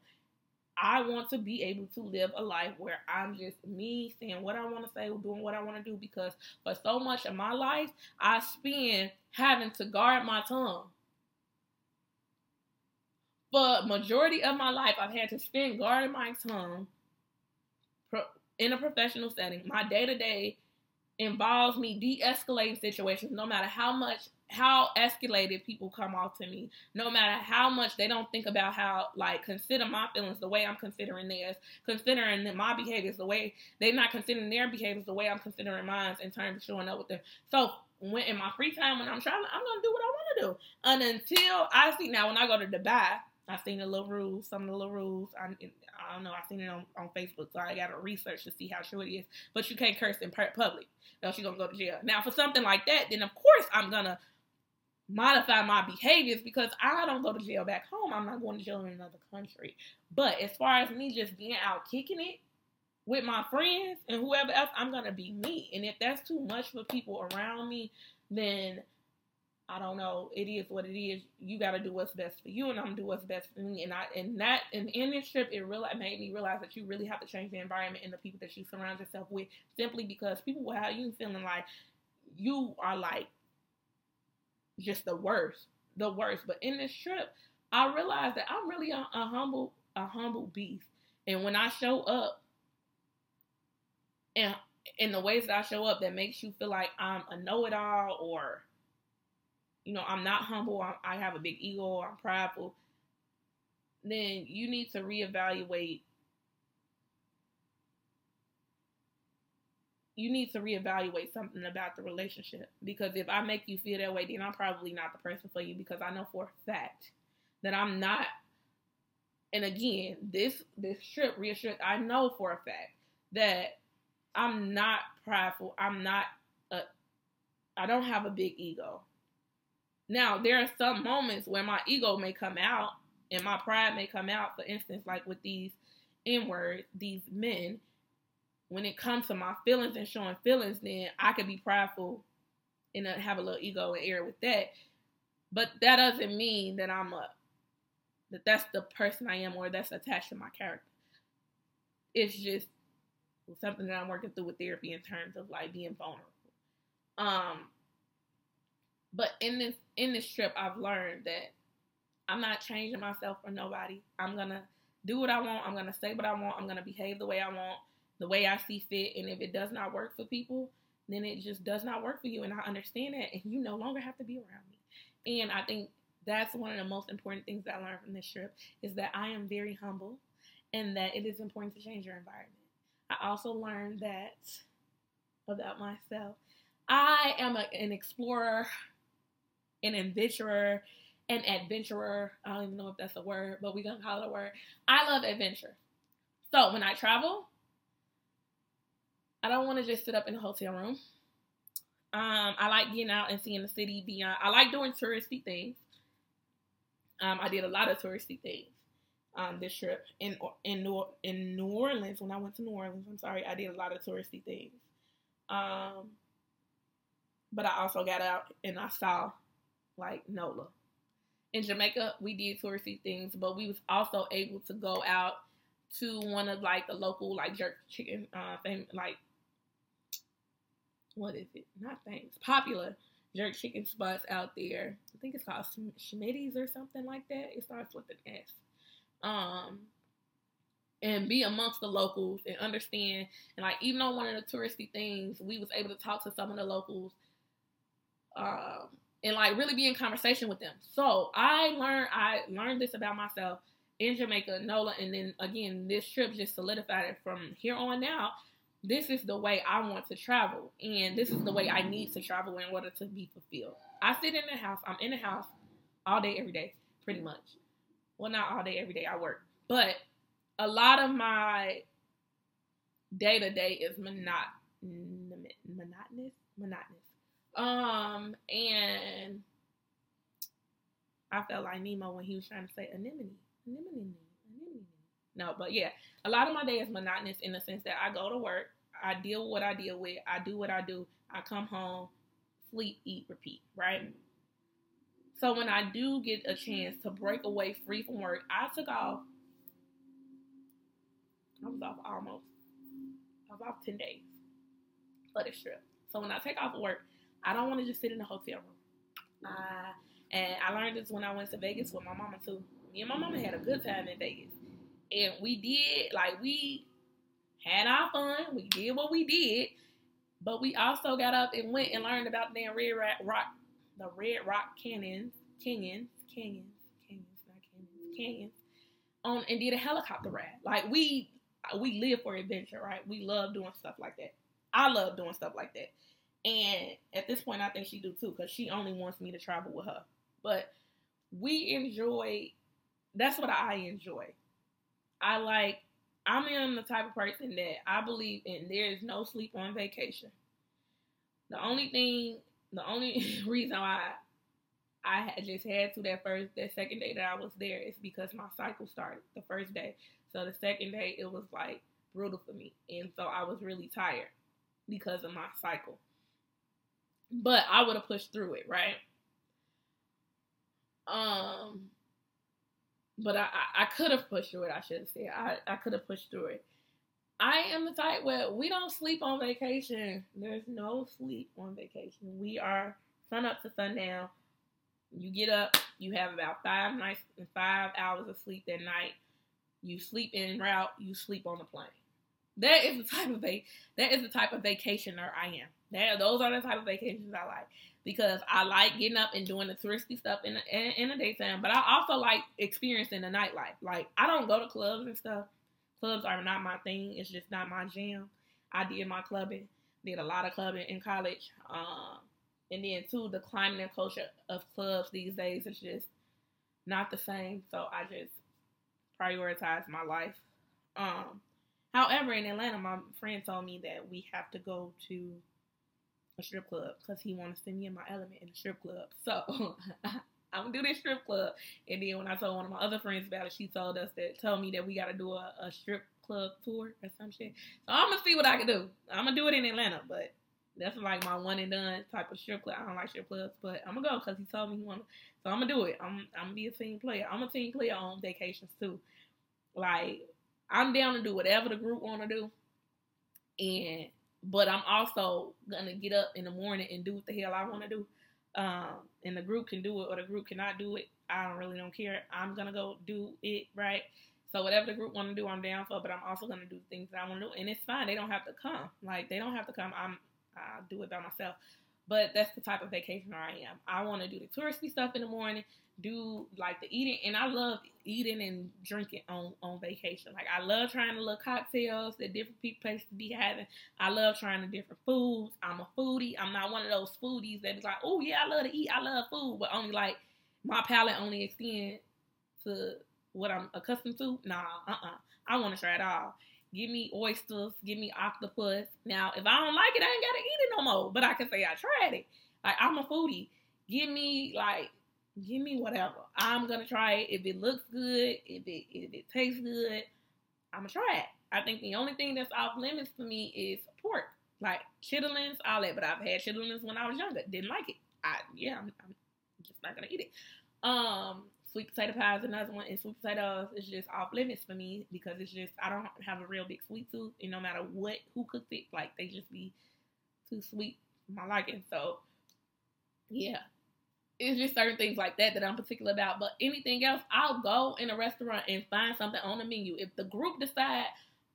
I want to be able to live a life where I'm just me saying what I want to say, doing what I want to do. Because for so much of my life, I spend having to guard my tongue. For majority of my life, I've had to spend guarding my tongue in a professional setting. My day to day involves me de-escalating situations no matter how much how escalated people come off to me no matter how much they don't think about how like consider my feelings the way i'm considering theirs considering that my behaviors the way they're not considering their behaviors the way i'm considering mine in terms of showing up with them so when in my free time when i'm traveling i'm gonna do what i want to do and until i see now when i go to dubai I've seen the little rules, some of the little rules. I, I don't know. I've seen it on, on Facebook, so I got to research to see how true it is. But you can't curse in public else you're gonna go to jail. Now, for something like that, then of course I'm gonna modify my behaviors because I don't go to jail back home. I'm not going to jail in another country. But as far as me just being out kicking it with my friends and whoever else, I'm gonna be me. And if that's too much for people around me, then I don't know. It is what it is. You got to do what's best for you, and I'm gonna do what's best for me. And I and that and in this trip, it really made me realize that you really have to change the environment and the people that you surround yourself with, simply because people will have you feeling like you are like just the worst, the worst. But in this trip, I realized that I'm really a, a humble, a humble beast. And when I show up, and in the ways that I show up, that makes you feel like I'm a know-it-all or you know, I'm not humble, I, I have a big ego, I'm prideful, then you need to reevaluate. You need to reevaluate something about the relationship because if I make you feel that way, then I'm probably not the person for you because I know for a fact that I'm not. And again, this this trip reassured. I know for a fact that I'm not prideful. I'm not a. I don't have a big ego. Now, there are some moments where my ego may come out and my pride may come out. For instance, like with these N words, these men, when it comes to my feelings and showing feelings, then I could be prideful and have a little ego and air with that. But that doesn't mean that I'm a that that's the person I am or that's attached to my character. It's just something that I'm working through with therapy in terms of like being vulnerable. Um, but in this in this trip, I've learned that I'm not changing myself for nobody. I'm gonna do what I want. I'm gonna say what I want. I'm gonna behave the way I want, the way I see fit. And if it does not work for people, then it just does not work for you. And I understand that, and you no longer have to be around me. And I think that's one of the most important things that I learned from this trip is that I am very humble, and that it is important to change your environment. I also learned that about myself. I am a, an explorer an adventurer, an adventurer. I don't even know if that's a word, but we're gonna call it a word. I love adventure. So when I travel, I don't want to just sit up in a hotel room. Um, I like getting out and seeing the city beyond. I like doing touristy things. Um, I did a lot of touristy things um, this trip in in New in New Orleans. When I went to New Orleans, I'm sorry, I did a lot of touristy things. Um, but I also got out and I saw like NOLA. In Jamaica, we did touristy things, but we was also able to go out to one of like the local like jerk chicken, uh, fam- like what is it? Not famous, popular jerk chicken spots out there. I think it's called Schmitty's or something like that. It starts with an S. Um, and be amongst the locals and understand. And like even on one of the touristy things, we was able to talk to some of the locals. Um, and like really be in conversation with them. So I learned I learned this about myself in Jamaica, NOLA, and then again, this trip just solidified it from here on out. This is the way I want to travel, and this is the way I need to travel in order to be fulfilled. I sit in the house, I'm in the house all day, every day, pretty much. Well, not all day, every day, I work, but a lot of my day to day is monot- monotonous, monotonous. Um, and I felt like Nemo when he was trying to say anemone. Anemone. Anemone. No, but yeah, a lot of my day is monotonous in the sense that I go to work, I deal with what I deal with, I do what I do, I come home, sleep, eat, repeat, right? So when I do get a chance to break away free from work, I took off. I was off almost. I was off 10 days for this trip. So when I take off work, I don't want to just sit in the hotel room. Uh, and I learned this when I went to Vegas with my mama too. Me and my mama had a good time in Vegas. And we did, like, we had our fun. We did what we did. But we also got up and went and learned about the Red Rock, the Red Rock Canyons, canyons, canyons, canyons, not canyons, canyons, on and did a helicopter ride. Like we, we live for adventure, right? We love doing stuff like that. I love doing stuff like that. And at this point, I think she do too, because she only wants me to travel with her. But we enjoy. That's what I enjoy. I like. I'm in the type of person that I believe in. There is no sleep on vacation. The only thing, the only reason why I had just had to that first, that second day that I was there is because my cycle started the first day. So the second day it was like brutal for me, and so I was really tired because of my cycle. But I would have pushed through it, right? Um, but I, I, I could have pushed through it. I should said I, I could have pushed through it. I am the type where we don't sleep on vacation. There's no sleep on vacation. We are sun up to sundown. You get up, you have about five nights, and five hours of sleep that night. You sleep in route. You sleep on the plane. That is the type of va- that is the type of vacationer I am. That those are the type of vacations I like because I like getting up and doing the touristy stuff in the, in, in the daytime, but I also like experiencing the nightlife. Like I don't go to clubs and stuff. Clubs are not my thing. It's just not my jam. I did my clubbing, did a lot of clubbing in college. Um, and then too, the climate and culture of clubs these days is just not the same. So I just prioritize my life. Um, however, in Atlanta, my friend told me that we have to go to a strip club because he wants to send me in my element in the strip club. So I'm gonna do this strip club. And then when I told one of my other friends about it, she told us that told me that we gotta do a, a strip club tour or some shit. So I'm gonna see what I can do. I'm gonna do it in Atlanta, but that's like my one and done type of strip club. I don't like strip clubs, but I'm gonna go because he told me he wanna. So I'm gonna do it. I'm I'm gonna be a team player. I'm a team player on vacations too. Like I'm down to do whatever the group want to do, and but I'm also gonna get up in the morning and do what the hell I want to do. Um, and the group can do it or the group cannot do it. I don't really don't care. I'm gonna go do it right. So whatever the group want to do, I'm down for. But I'm also gonna do things that I want to do, and it's fine. They don't have to come. Like they don't have to come. I'm I do it by myself. But that's the type of vacationer I am. I want to do the touristy stuff in the morning, do like the eating, and I love eating and drinking on on vacation. Like I love trying the little cocktails that different people places be having. I love trying the different foods. I'm a foodie. I'm not one of those foodies that is like, oh yeah, I love to eat. I love food, but only like my palate only extends to what I'm accustomed to. Nah, uh, uh-uh. uh I want to try it all. Give me oysters. Give me octopus. Now, if I don't like it, I ain't gotta eat it no more. But I can say I tried it. Like I'm a foodie. Give me like, give me whatever. I'm gonna try it. If it looks good, if it if it tastes good, I'm gonna try it. I think the only thing that's off limits for me is pork, like chitlins, all that. But I've had chitlins when I was younger. Didn't like it. I yeah, I'm, I'm just not gonna eat it. Um, sweet potato pie is another one, and sweet potatoes is just off limits for me because it's just I don't have a real big sweet tooth, and no matter what who cooks it, like they just be too sweet for my liking. So yeah, it's just certain things like that that I'm particular about. But anything else, I'll go in a restaurant and find something on the menu. If the group decide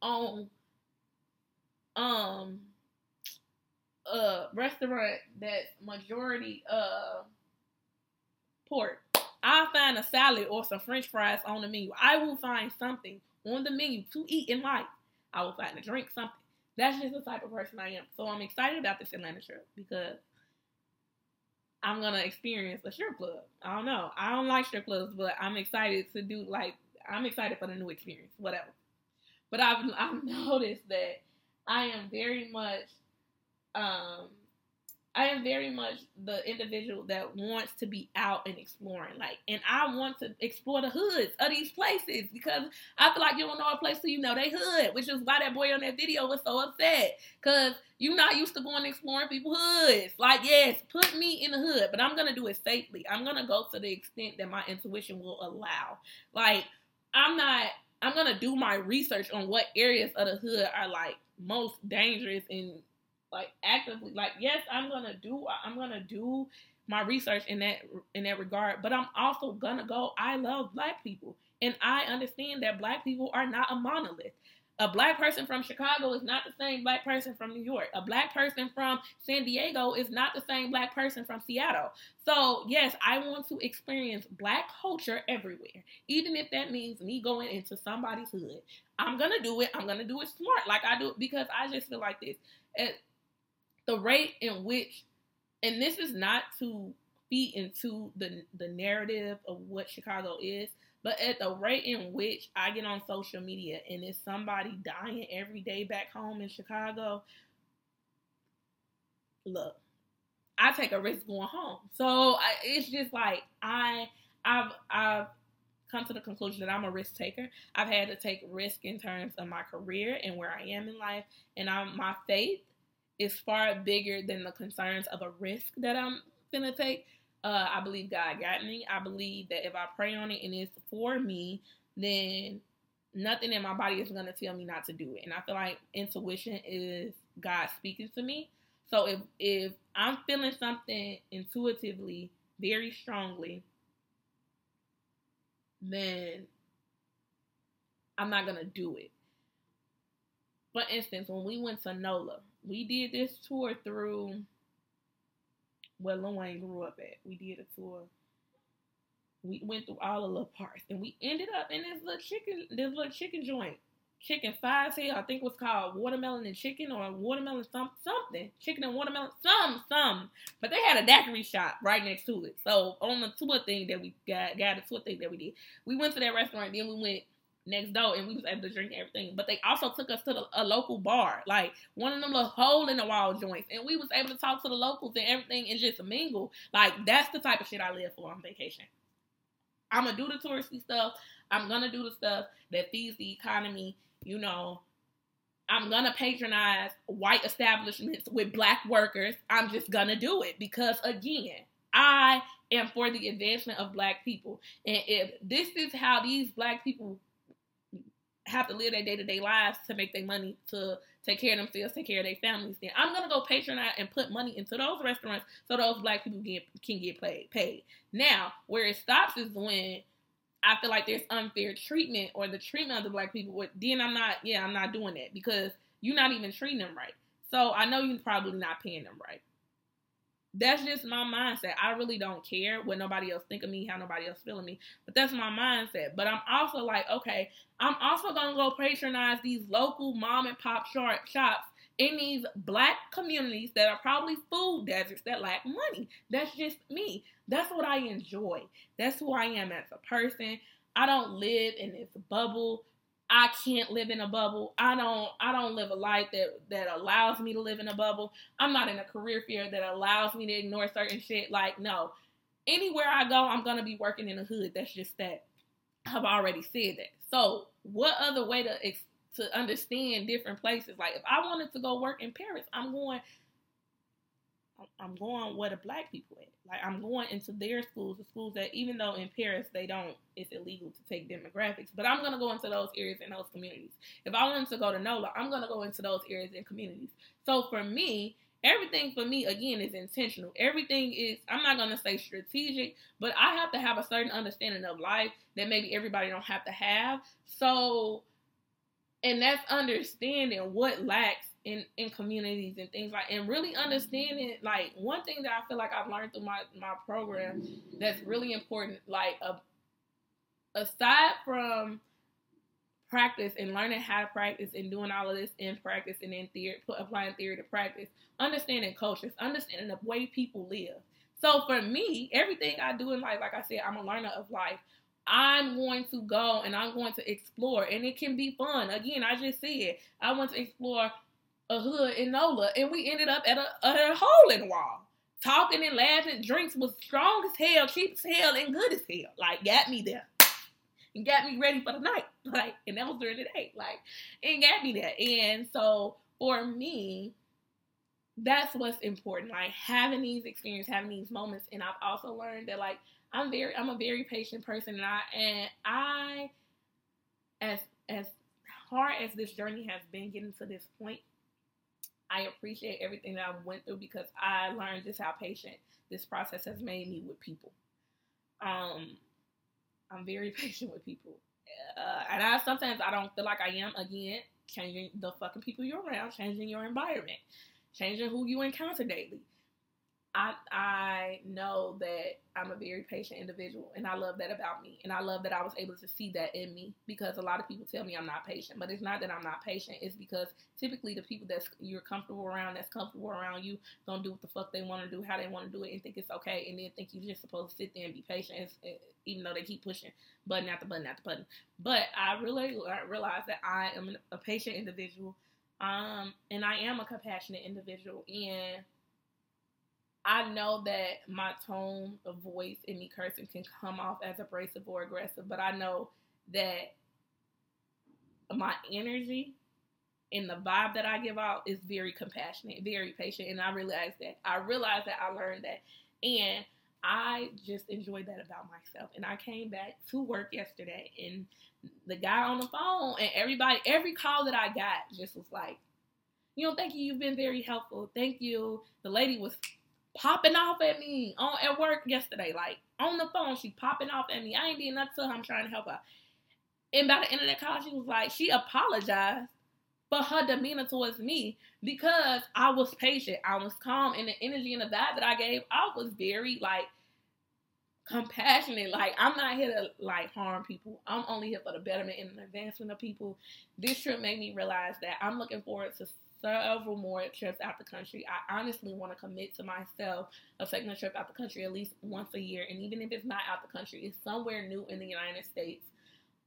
on um a restaurant that majority uh pork I'll find a salad or some French fries on the menu. I will find something on the menu to eat in life. I will find a drink, something. That's just the type of person I am. So I'm excited about this Atlanta trip because I'm gonna experience a strip club. I don't know. I don't like strip clubs, but I'm excited to do like I'm excited for the new experience, whatever. But I've I've noticed that I am very much um I am very much the individual that wants to be out and exploring. Like, and I want to explore the hoods of these places because I feel like you don't know a place till you know they hood, which is why that boy on that video was so upset. Cause you're not used to going exploring people's hoods. Like, yes, put me in the hood, but I'm gonna do it safely. I'm gonna go to the extent that my intuition will allow. Like, I'm not I'm gonna do my research on what areas of the hood are like most dangerous and like actively like yes i'm gonna do i'm gonna do my research in that in that regard but i'm also gonna go i love black people and i understand that black people are not a monolith a black person from Chicago is not the same black person from New York. A black person from San Diego is not the same black person from Seattle. So, yes, I want to experience black culture everywhere, even if that means me going into somebody's hood. I'm going to do it. I'm going to do it smart like I do because I just feel like this. The rate in which, and this is not to feed into the, the narrative of what Chicago is, but at the rate in which I get on social media and it's somebody dying every day back home in Chicago, look, I take a risk going home. So I, it's just like I, I've, I've come to the conclusion that I'm a risk taker. I've had to take risk in terms of my career and where I am in life, and I'm my faith is far bigger than the concerns of a risk that I'm gonna take. Uh, I believe God got me. I believe that if I pray on it and it's for me, then nothing in my body is to tell me not to do it. And I feel like intuition is God speaking to me. So if if I'm feeling something intuitively very strongly, then I'm not to do it. For instance, when we went to NOLA, we did this tour through where Lil Wayne grew up at. We did a tour. We went through all the little parts, and we ended up in this little chicken, this little chicken joint, chicken five here. I think it was called watermelon and chicken or watermelon some something, chicken and watermelon some some. But they had a daiquiri shop right next to it. So on the tour thing that we got, got a tour thing that we did, we went to that restaurant. Then we went next door and we was able to drink everything. But they also took us to the, a local bar, like one of them little hole in the wall joints, and we was able to talk to the locals and everything and just mingle. Like that's the type of shit I live for on vacation. I'm gonna do the touristy stuff. I'm gonna do the stuff that feeds the economy. You know, I'm gonna patronize white establishments with black workers. I'm just gonna do it because again, I am for the advancement of black people. And if this is how these black people have to live their day to day lives to make their money to take care of themselves, take care of their families, then I'm gonna go patronize and put money into those restaurants so those black people get can get paid. Paid. Now, where it stops is when I feel like there's unfair treatment or the treatment of the black people. Then I'm not, yeah, I'm not doing that because you're not even treating them right. So I know you're probably not paying them right that's just my mindset. I really don't care what nobody else think of me, how nobody else feeling me. But that's my mindset. But I'm also like, okay, I'm also gonna go patronize these local mom and pop shops in these black communities that are probably food deserts that lack money. That's just me. That's what I enjoy. That's who I am as a person. I don't live in this bubble I can't live in a bubble. I don't I don't live a life that that allows me to live in a bubble. I'm not in a career field that allows me to ignore certain shit. Like no. Anywhere I go, I'm gonna be working in the hood. That's just that. I've already said that. So what other way to to understand different places? Like if I wanted to go work in Paris, I'm going I'm going where the black people at. Like I'm going into their schools, the schools that even though in Paris they don't, it's illegal to take demographics, but I'm gonna go into those areas and those communities. If I wanted to go to NOLA, I'm gonna go into those areas and communities. So for me, everything for me again is intentional. Everything is I'm not gonna say strategic, but I have to have a certain understanding of life that maybe everybody don't have to have. So and that's understanding what lacks in in communities and things like and really understanding like one thing that I feel like I've learned through my my program that's really important like a, aside from practice and learning how to practice and doing all of this in practice and in theory applying theory to practice understanding cultures understanding the way people live so for me everything I do in life like I said I'm a learner of life I'm going to go and I'm going to explore, and it can be fun. Again, I just said I want to explore a hood in NOLA, and we ended up at a, a hole in the wall. Talking and laughing, drinks was strong as hell, cheap as hell, and good as hell. Like, got me there. And got me ready for the night. Like, and that was during the day. Like, and got me there. And so for me, that's what's important. Like having these experiences, having these moments. And I've also learned that like I'm very I'm a very patient person and I and I as as hard as this journey has been getting to this point, I appreciate everything that I went through because I learned just how patient this process has made me with people. Um, I'm very patient with people, uh, and I sometimes I don't feel like I am. Again, changing the fucking people you're around, changing your environment, changing who you encounter daily. I I know that I'm a very patient individual and I love that about me. And I love that I was able to see that in me because a lot of people tell me I'm not patient, but it's not that I'm not patient. It's because typically the people that you're comfortable around, that's comfortable around you, don't do what the fuck they want to do, how they want to do it, and think it's okay, and then think you're just supposed to sit there and be patient, even though they keep pushing button after button after button. But I really I realized that I am a patient individual, um, and I am a compassionate individual, and I know that my tone of voice and me cursing can come off as abrasive or aggressive, but I know that my energy and the vibe that I give out is very compassionate, very patient, and I realize that. I realized that I learned that, and I just enjoyed that about myself. And I came back to work yesterday, and the guy on the phone and everybody, every call that I got, just was like, you know, thank you. You've been very helpful. Thank you. The lady was popping off at me on at work yesterday, like on the phone. She popping off at me. I ain't did nothing to her. I'm trying to help her. And by the end of that call, she was like, she apologized for her demeanor towards me because I was patient. I was calm, and the energy and the vibe that I gave, I was very like compassionate. Like I'm not here to like harm people. I'm only here for the betterment and advancement of people. This trip made me realize that I'm looking forward to several more trips out the country. I honestly want to commit to myself of taking a trip out the country at least once a year, and even if it's not out the country, it's somewhere new in the United States.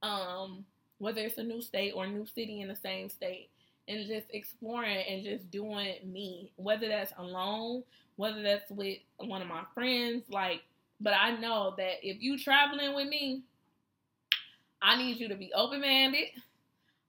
Um, whether it's a new state or a new city in the same state, and just exploring and just doing me, whether that's alone, whether that's with one of my friends, like. But I know that if you traveling with me, I need you to be open minded.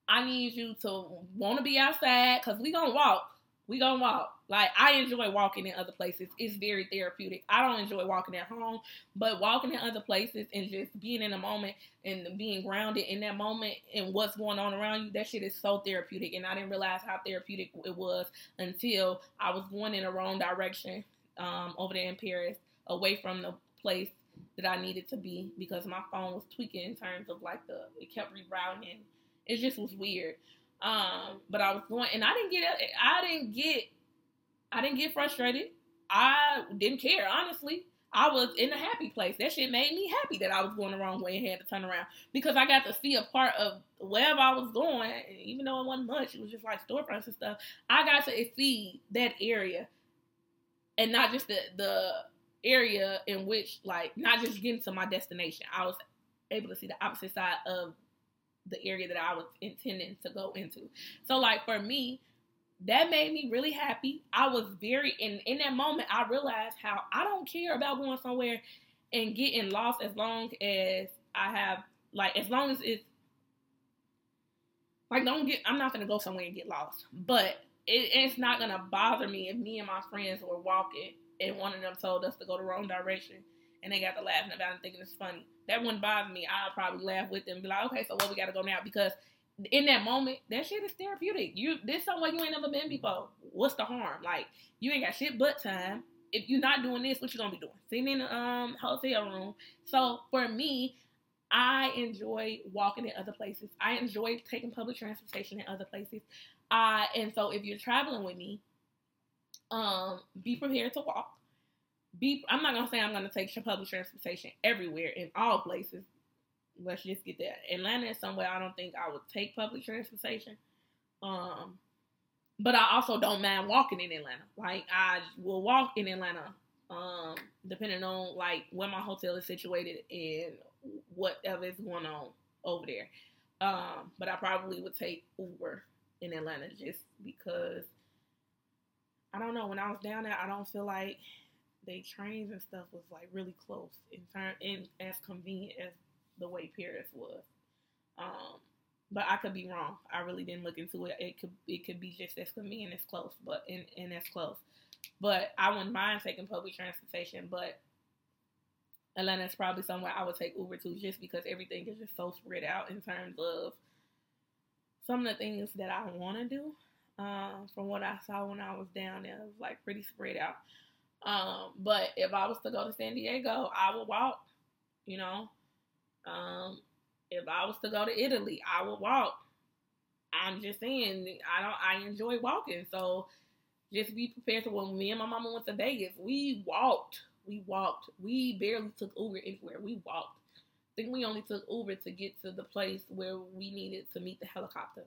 I need you to want to be outside because we gonna walk. We gonna walk. Like I enjoy walking in other places. It's very therapeutic. I don't enjoy walking at home, but walking in other places and just being in the moment and being grounded in that moment and what's going on around you, that shit is so therapeutic. And I didn't realize how therapeutic it was until I was going in the wrong direction um, over there in Paris, away from the place that I needed to be because my phone was tweaking in terms of like the it kept rerouting it just was weird. Um, but I was going, and I didn't get, I didn't get, I didn't get frustrated. I didn't care, honestly. I was in a happy place. That shit made me happy that I was going the wrong way and had to turn around because I got to see a part of wherever I was going, even though it wasn't much. It was just like storefronts and stuff. I got to see that area, and not just the the area in which, like, not just getting to my destination. I was able to see the opposite side of the area that I was intending to go into. So like for me, that made me really happy. I was very in in that moment I realized how I don't care about going somewhere and getting lost as long as I have like as long as it's like don't get I'm not gonna go somewhere and get lost. But it, it's not gonna bother me if me and my friends were walking and one of them told us to go the wrong direction and they got to laughing about it thinking it's funny. That wouldn't bother me. I'll probably laugh with them be like, okay, so what we got to go now? Because in that moment, that shit is therapeutic. You this somewhere you ain't never been before. What's the harm? Like you ain't got shit but time. If you're not doing this, what you gonna be doing? Sitting in a um, hotel room. So for me, I enjoy walking in other places. I enjoy taking public transportation in other places. I and so if you're traveling with me, um, be prepared to walk. Be I'm not gonna say I'm gonna take public transportation everywhere in all places. Let's just get that. Atlanta is somewhere I don't think I would take public transportation. Um, but I also don't mind walking in Atlanta. Like I will walk in Atlanta, um, depending on like where my hotel is situated and whatever is going on over there. Um, but I probably would take Uber in Atlanta just because I don't know. When I was down there, I don't feel like the trains and stuff was like really close in turn and as convenient as the way Paris was. Um, but I could be wrong. I really didn't look into it. It could it could be just as convenient as close, but and, and as close. But I wouldn't mind taking public transportation, but Atlanta is probably somewhere I would take Uber to just because everything is just so spread out in terms of some of the things that I want to do. Uh, from what I saw when I was down there, it was like pretty spread out. Um, but if I was to go to San Diego, I would walk. You know, um, if I was to go to Italy, I would walk. I'm just saying, I don't. I enjoy walking, so just be prepared for when me and my mama went to Vegas. We walked. We walked. We barely took Uber anywhere. We walked. I think we only took Uber to get to the place where we needed to meet the helicopter.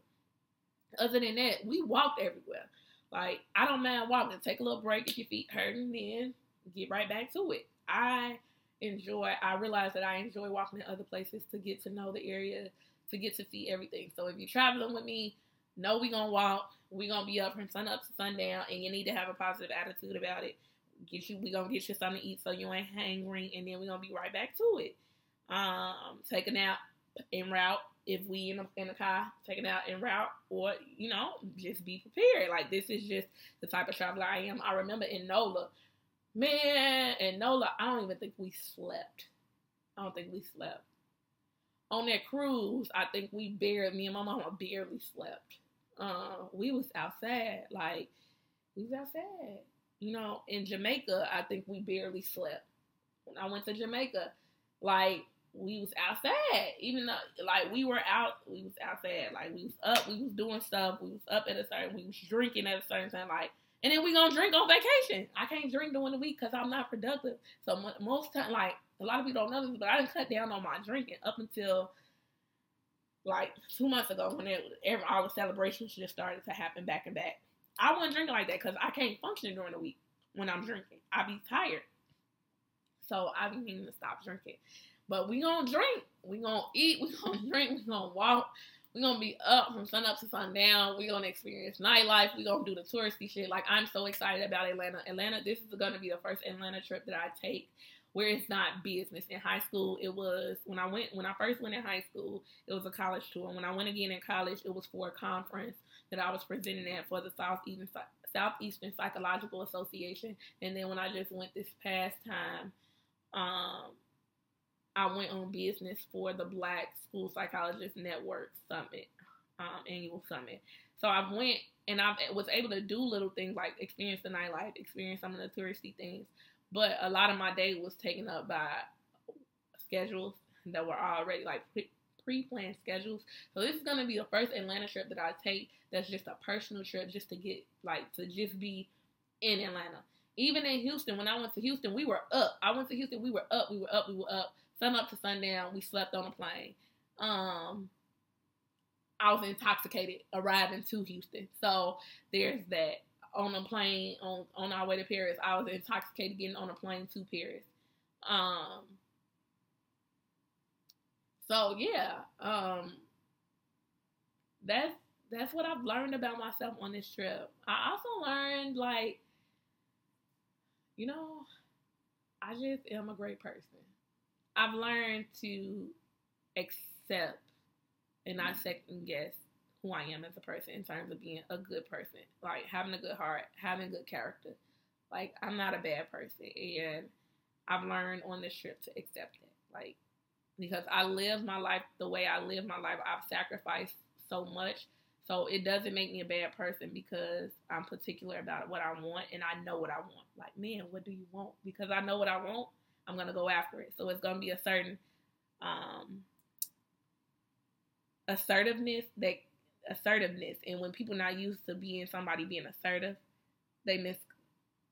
Other than that, we walked everywhere. Like I don't mind walking. Take a little break if your feet hurting, then get right back to it. I enjoy. I realize that I enjoy walking in other places to get to know the area, to get to see everything. So if you're traveling with me, know we gonna walk. We gonna be up from sun up to sundown, and you need to have a positive attitude about it. Get you. We gonna get you something to eat so you ain't hangry, and then we gonna be right back to it. Um, take a nap en route if we in a, in a car, taking out en route, or you know, just be prepared. Like this is just the type of traveler I am. I remember in NOLA, man, in NOLA, I don't even think we slept. I don't think we slept. On that cruise, I think we barely, me and my mama barely slept. Uh, we was outside, like we was outside. You know, in Jamaica, I think we barely slept. When I went to Jamaica, like we was outside. Even though like we were out, we was outside. Like we was up, we was doing stuff. We was up at a certain, we was drinking at a certain time. Like, and then we gonna drink on vacation. I can't drink during the week because I'm not productive. So most time, like a lot of people don't know this, but I didn't cut down on my drinking up until like two months ago when it, every, all the celebrations just started to happen back and back. I wasn't drinking like that because I can't function during the week when I'm drinking. I be tired. So I be needing to stop drinking. But we gonna drink. We gonna eat. We gonna drink. We gonna walk. We gonna be up from sun up to sundown. We gonna experience nightlife. We gonna do the touristy shit. Like I'm so excited about Atlanta. Atlanta. This is gonna be the first Atlanta trip that I take where it's not business. In high school, it was when I went when I first went in high school, it was a college tour. When I went again in college, it was for a conference that I was presenting at for the Southeastern Southeastern Psychological Association. And then when I just went this past time, um, I went on business for the Black School Psychologist Network Summit, um, annual summit. So I went and I was able to do little things like experience the nightlife, experience some of the touristy things. But a lot of my day was taken up by schedules that were already like pre-planned schedules. So this is gonna be the first Atlanta trip that I take. That's just a personal trip, just to get like to just be in Atlanta. Even in Houston, when I went to Houston, we were up. I went to Houston, we were up, we were up, we were up sun up to sundown. We slept on a plane. Um, I was intoxicated arriving to Houston. So there's that. On a plane on on our way to Paris, I was intoxicated getting on a plane to Paris. Um. So yeah, um, that's that's what I've learned about myself on this trip. I also learned like, you know, I just am a great person. I've learned to accept and not mm-hmm. second guess who I am as a person in terms of being a good person, like having a good heart, having good character. Like I'm not a bad person, and I've learned on this trip to accept it. Like because I live my life the way I live my life, I've sacrificed so much. So it doesn't make me a bad person because I'm particular about what I want and I know what I want. Like, man, what do you want? Because I know what I want, I'm gonna go after it. So it's gonna be a certain um, assertiveness that assertiveness. And when people not used to being somebody being assertive, they miss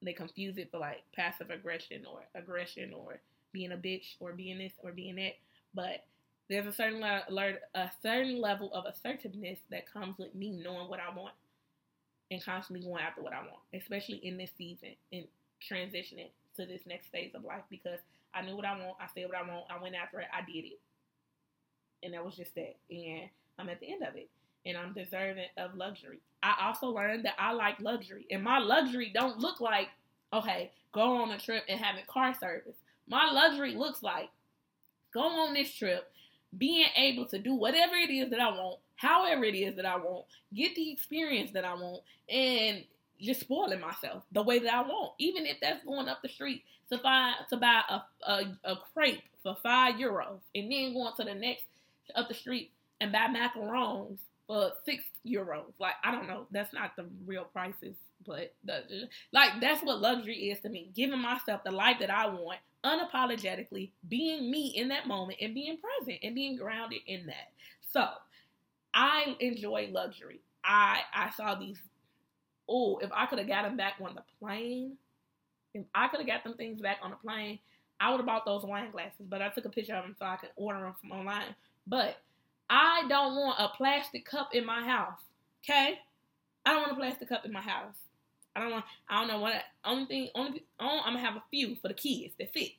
they confuse it for like passive aggression or aggression or being a bitch or being this or being that. But there's a certain le- a certain level of assertiveness that comes with me knowing what I want and constantly going after what I want, especially in this season and transitioning to this next phase of life because I knew what I want, I said what I want, I went after it, I did it. And that was just that. And I'm at the end of it. And I'm deserving of luxury. I also learned that I like luxury. And my luxury don't look like, okay, go on a trip and having car service. My luxury looks like go on this trip, being able to do whatever it is that I want, however it is that I want, get the experience that I want, and just spoiling myself the way that I want. Even if that's going up the street to buy to buy a, a, a crepe for five euros and then going to the next up the street and buy macarons for six euros. Like I don't know, that's not the real prices, but the, like that's what luxury is to me. Giving myself the life that I want unapologetically, being me in that moment and being present and being grounded in that. So I enjoy luxury. I I saw these. Oh, if I could have got them back on the plane, if I could have got them things back on the plane, I would have bought those wine glasses. But I took a picture of them so I could order them from online. But I don't want a plastic cup in my house. Okay, I don't want a plastic cup in my house. I don't want. I don't know what. Only thing. Only. Oh, only I'm gonna have a few for the kids that fit.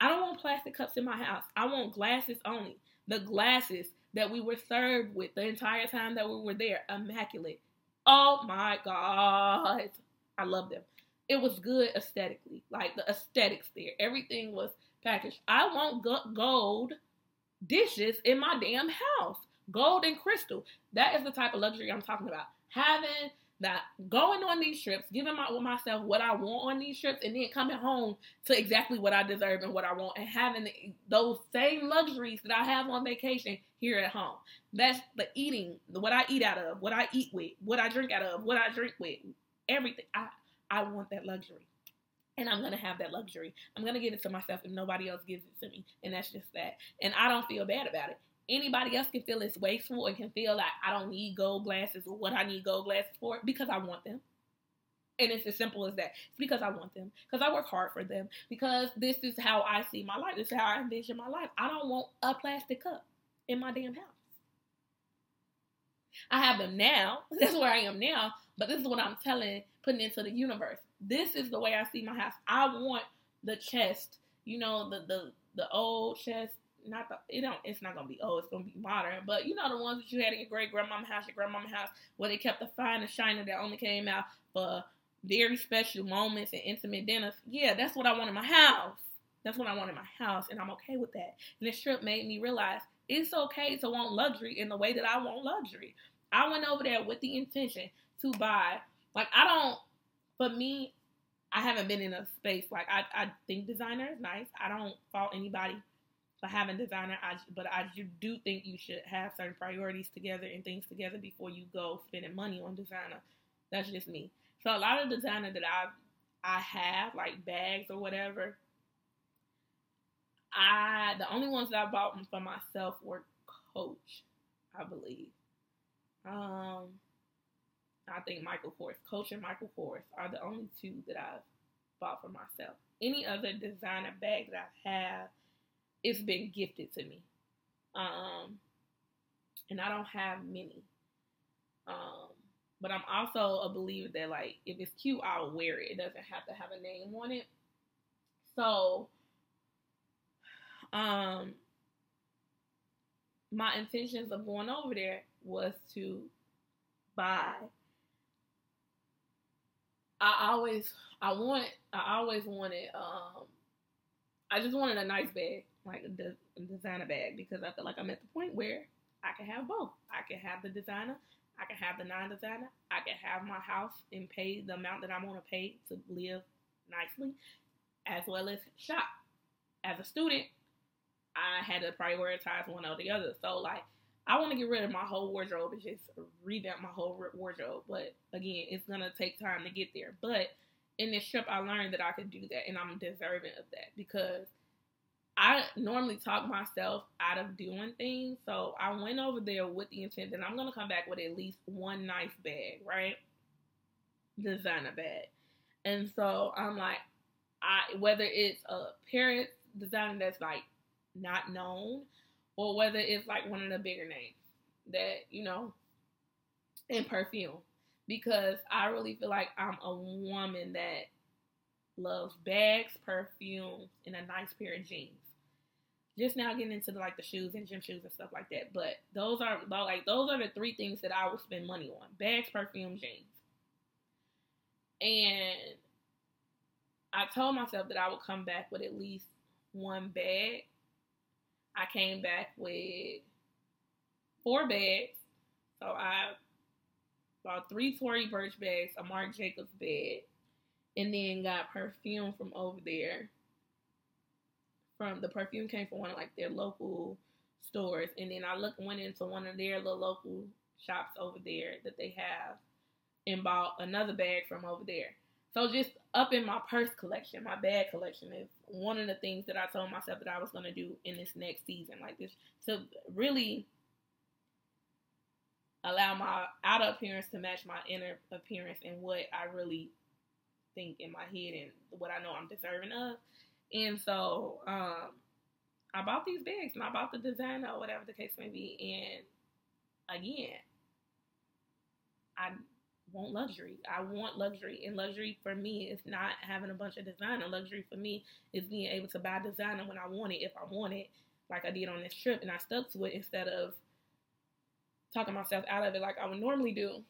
I don't want plastic cups in my house. I want glasses only. The glasses that we were served with the entire time that we were there, immaculate. Oh my God, I love them. It was good aesthetically, like the aesthetics there. Everything was packaged. I want gold dishes in my damn house. Gold and crystal. That is the type of luxury I'm talking about. Having that going on these trips, giving my with myself what I want on these trips, and then coming home to exactly what I deserve and what I want, and having those same luxuries that I have on vacation here at home. That's the eating, what I eat out of, what I eat with, what I drink out of, what I drink with, everything. I I want that luxury. And I'm gonna have that luxury. I'm gonna give it to myself if nobody else gives it to me. And that's just that. And I don't feel bad about it anybody else can feel it's wasteful and can feel like I don't need gold glasses or what I need gold glasses for because I want them. And it's as simple as that. It's because I want them. Because I work hard for them. Because this is how I see my life. This is how I envision my life. I don't want a plastic cup in my damn house. I have them now. That's where I am now. But this is what I'm telling, putting into the universe. This is the way I see my house. I want the chest, you know, the the the old chest not the it don't it's not gonna be oh it's gonna be modern, but you know the ones that you had in your great grandmama house, your grandmama house, where they kept the fine and shiny that only came out for very special moments and intimate dinners. Yeah, that's what I want in my house. That's what I want in my house, and I'm okay with that. And this trip made me realize it's okay to want luxury in the way that I want luxury. I went over there with the intention to buy. Like I don't. For me, I haven't been in a space like I. I think designer is nice. I don't fault anybody for having designer. I, but I do think you should have certain priorities together and things together before you go spending money on designer. That's just me. So a lot of designer that I I have like bags or whatever. I the only ones that I bought for myself were Coach, I believe. Um, I think Michael Kors, Coach and Michael Kors are the only two that I've bought for myself. Any other designer bag that I have it's been gifted to me. Um, and I don't have many. Um, but I'm also a believer that like if it's cute, I'll wear it. It doesn't have to have a name on it. So, um, my intentions of going over there was to buy. I always, I want, I always wanted, um, I just wanted a nice bag like a designer bag because I feel like I'm at the point where I can have both. I can have the designer, I can have the non-designer, I can have my house and pay the amount that I want to pay to live nicely, as well as shop. As a student, I had to prioritize one or the other. So like I want to get rid of my whole wardrobe and just revamp my whole wardrobe. But again, it's gonna take time to get there. But in this trip, I learned that I could do that, and I'm deserving of that because I normally talk myself out of doing things. So I went over there with the intent that I'm gonna come back with at least one nice bag, right? Designer bag. And so I'm like, I whether it's a parent designer that's like not known, or whether it's like one of the bigger names that, you know, in perfume. Because I really feel like I'm a woman that loves bags, perfume, and a nice pair of jeans. Just now getting into the, like the shoes and gym shoes and stuff like that. But those are like those are the three things that I would spend money on: bags, perfume, jeans. And I told myself that I would come back with at least one bag. I came back with four bags. So I bought three Tory Burch bags, a Marc Jacobs bag, and then got perfume from over there. From the perfume came from one of like their local stores, and then I looked went into one of their little local shops over there that they have, and bought another bag from over there. So just up in my purse collection, my bag collection is one of the things that I told myself that I was gonna do in this next season, like this to really allow my outer appearance to match my inner appearance and what I really think in my head and what I know I'm deserving of. And so um, I bought these bags and I bought the design or whatever the case may be. And again, I want luxury. I want luxury. And luxury for me is not having a bunch of designer. Luxury for me is being able to buy designer when I want it, if I want it, like I did on this trip. And I stuck to it instead of talking myself out of it like I would normally do.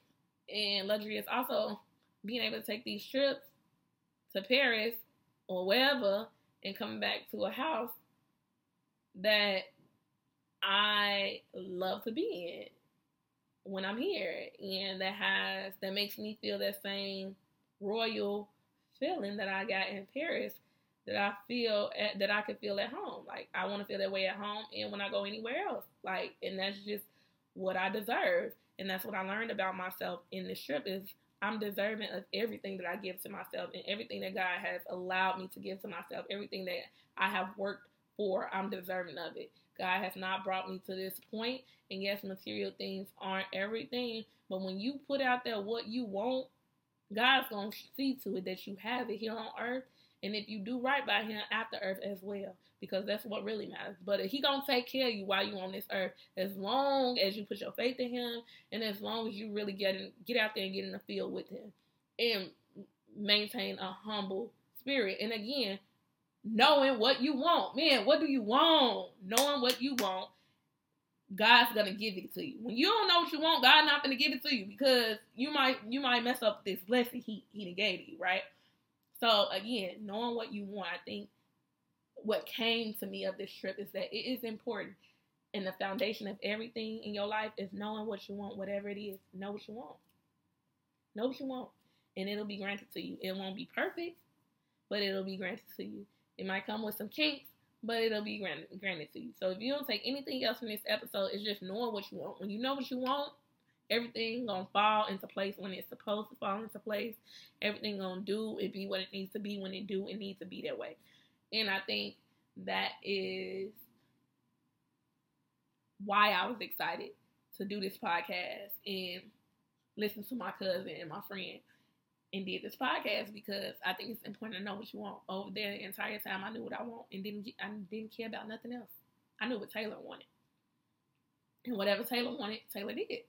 And luxury is also being able to take these trips to Paris or wherever and coming back to a house that I love to be in when I'm here and that has that makes me feel that same royal feeling that I got in Paris that I feel at, that I could feel at home. Like I want to feel that way at home and when I go anywhere else. Like and that's just what I deserve. And that's what I learned about myself in this trip is I'm deserving of everything that I give to myself and everything that God has allowed me to give to myself, everything that I have worked for, I'm deserving of it. God has not brought me to this point, and yes, material things aren't everything, but when you put out there what you want, God's gonna see to it that you have it here on earth, and if you do right by Him after earth as well because that's what really matters. But he gonna take care of you while you on this earth, as long as you put your faith in him, and as long as you really get in, get out there and get in the field with him, and maintain a humble spirit. And again, knowing what you want, man, what do you want? Knowing what you want, God's gonna give it to you. When you don't know what you want, God's not gonna give it to you because you might you might mess up this blessing He He gave you, right? So again, knowing what you want, I think what came to me of this trip is that it is important. And the foundation of everything in your life is knowing what you want, whatever it is. Know what you want. Know what you want. And it'll be granted to you. It won't be perfect, but it'll be granted to you. It might come with some kinks, but it'll be granted, granted to you. So if you don't take anything else from this episode, it's just knowing what you want. When you know what you want, everything gonna fall into place when it's supposed to fall into place. Everything gonna do it be what it needs to be when it do it needs to be that way. And I think that is why I was excited to do this podcast and listen to my cousin and my friend and did this podcast because I think it's important to know what you want. Over there, the entire time, I knew what I want and didn't I didn't care about nothing else. I knew what Taylor wanted, and whatever Taylor wanted, Taylor did.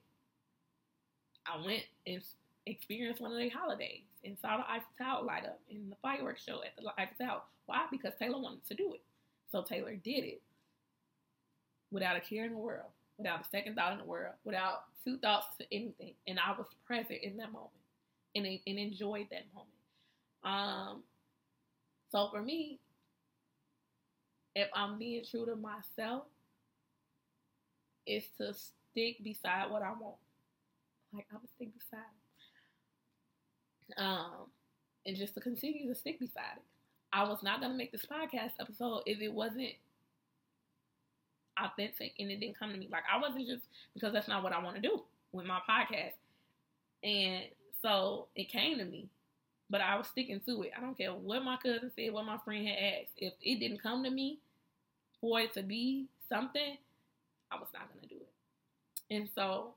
I went and experienced one of their holidays and saw the Eiffel Tower light up in the fireworks show at the Eiffel Tower. Why? Because Taylor wanted to do it. So Taylor did it without a care in the world, without a second thought in the world, without two thoughts to anything. And I was present in that moment and, and enjoyed that moment. Um, so for me, if I'm being true to myself, is to stick beside what I want. Like I'm gonna stick beside um, and just to continue to stick beside it. I was not gonna make this podcast episode if it wasn't authentic and it didn't come to me. Like I wasn't just because that's not what I want to do with my podcast. And so it came to me. But I was sticking to it. I don't care what my cousin said, what my friend had asked. If it didn't come to me, for it to be something, I was not gonna do it. And so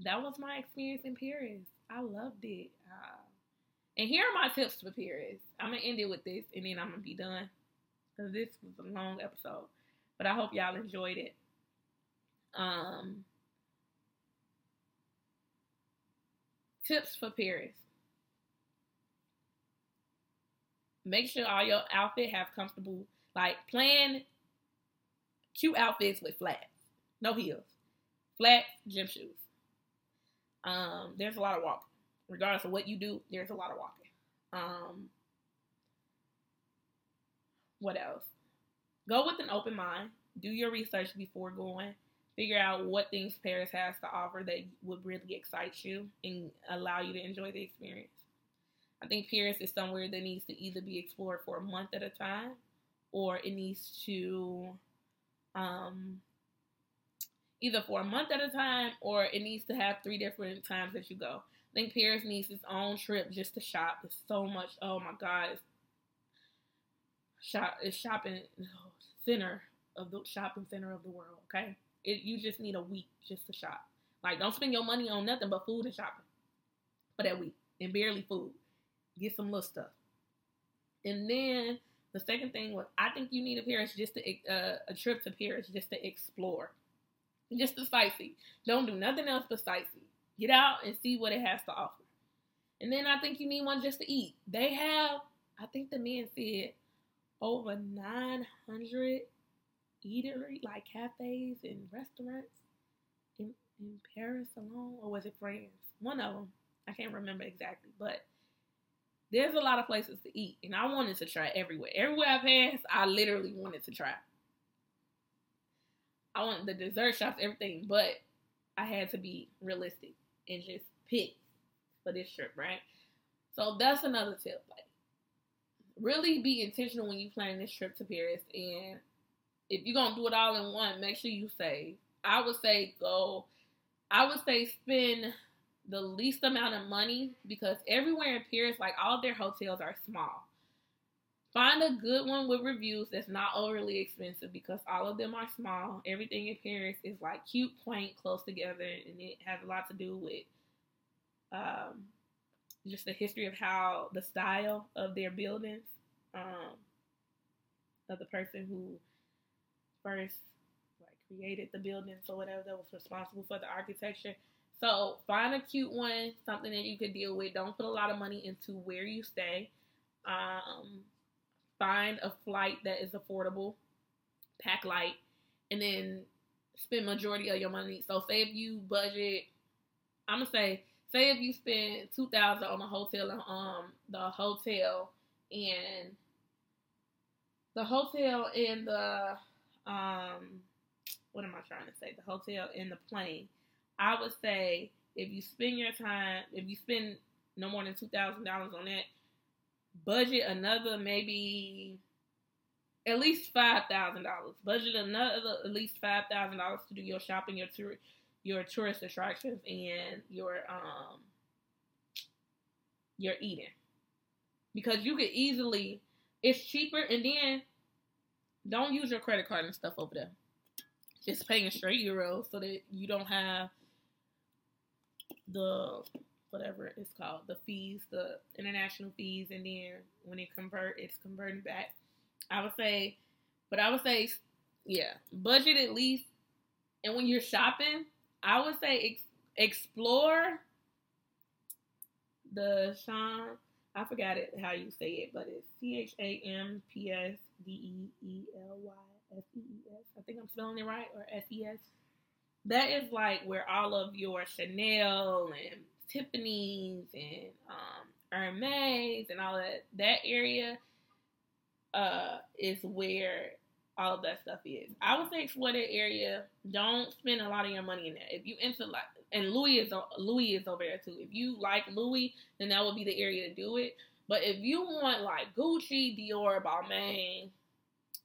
that was my experience in Paris. I loved it. Uh, and here are my tips for Paris. I'm gonna end it with this, and then I'm gonna be done because this was a long episode. But I hope y'all enjoyed it. Um, tips for Paris. Make sure all your outfit have comfortable, like plan cute outfits with flats, no heels, flat gym shoes. Um, there's a lot of walking. Regardless of what you do, there's a lot of walking. Um, what else? Go with an open mind. Do your research before going. Figure out what things Paris has to offer that would really excite you and allow you to enjoy the experience. I think Paris is somewhere that needs to either be explored for a month at a time or it needs to um, either for a month at a time or it needs to have three different times that you go. I think Paris needs its own trip just to shop. It's so much. Oh my God, it's shop. It's shopping center of the shopping center of the world. Okay, it, you just need a week just to shop. Like, don't spend your money on nothing but food and shopping for that week, and barely food. Get some little stuff, and then the second thing was I think you need a Paris just to uh, a trip to Paris just to explore, just to sightsee. Don't do nothing else but sightsee. Get out and see what it has to offer. And then I think you need one just to eat. They have, I think the man said, over 900 eatery, like cafes and restaurants in, in Paris alone. Or was it France? One of them. I can't remember exactly. But there's a lot of places to eat. And I wanted to try everywhere. Everywhere I passed, I literally wanted to try. I want the dessert shops, everything. But I had to be realistic and just pick for this trip, right? So that's another tip. Like, really be intentional when you plan this trip to Paris. And if you're gonna do it all in one, make sure you save. I would say go. I would say spend the least amount of money because everywhere in Paris, like all their hotels are small. Find a good one with reviews that's not overly expensive because all of them are small. Everything in Paris is like cute, quaint, close together, and it has a lot to do with um, just the history of how the style of their buildings, um, of the person who first like created the buildings or whatever that was responsible for the architecture. So find a cute one, something that you could deal with. Don't put a lot of money into where you stay. Um, find a flight that is affordable, pack light, and then spend majority of your money. So say if you budget, I'm gonna say, say if you spend two thousand on a hotel and um the hotel and the hotel and the um what am I trying to say? The hotel and the plane. I would say if you spend your time, if you spend no more than two thousand dollars on that, budget another maybe at least five thousand dollars. Budget another at least five thousand dollars to do your shopping, your tour, your tourist attractions, and your um your eating. Because you could easily, it's cheaper, and then don't use your credit card and stuff over there. Just paying straight euros so that you don't have the whatever it's called, the fees, the international fees, and then when it convert, it's converting back. I would say, but I would say, yeah, budget at least. And when you're shopping, I would say ex- explore the Sean. I forgot it how you say it, but it's C H A M P S D E E L Y S E E S. I think I'm spelling it right, or S E S. That is like where all of your Chanel and Tiffany's and um, Hermes and all that that area uh, is where all of that stuff is. I would say explore that area. Don't spend a lot of your money in that. If you into like, and Louis is Louis is over there too. If you like Louis, then that would be the area to do it. But if you want like Gucci, Dior, Balmain,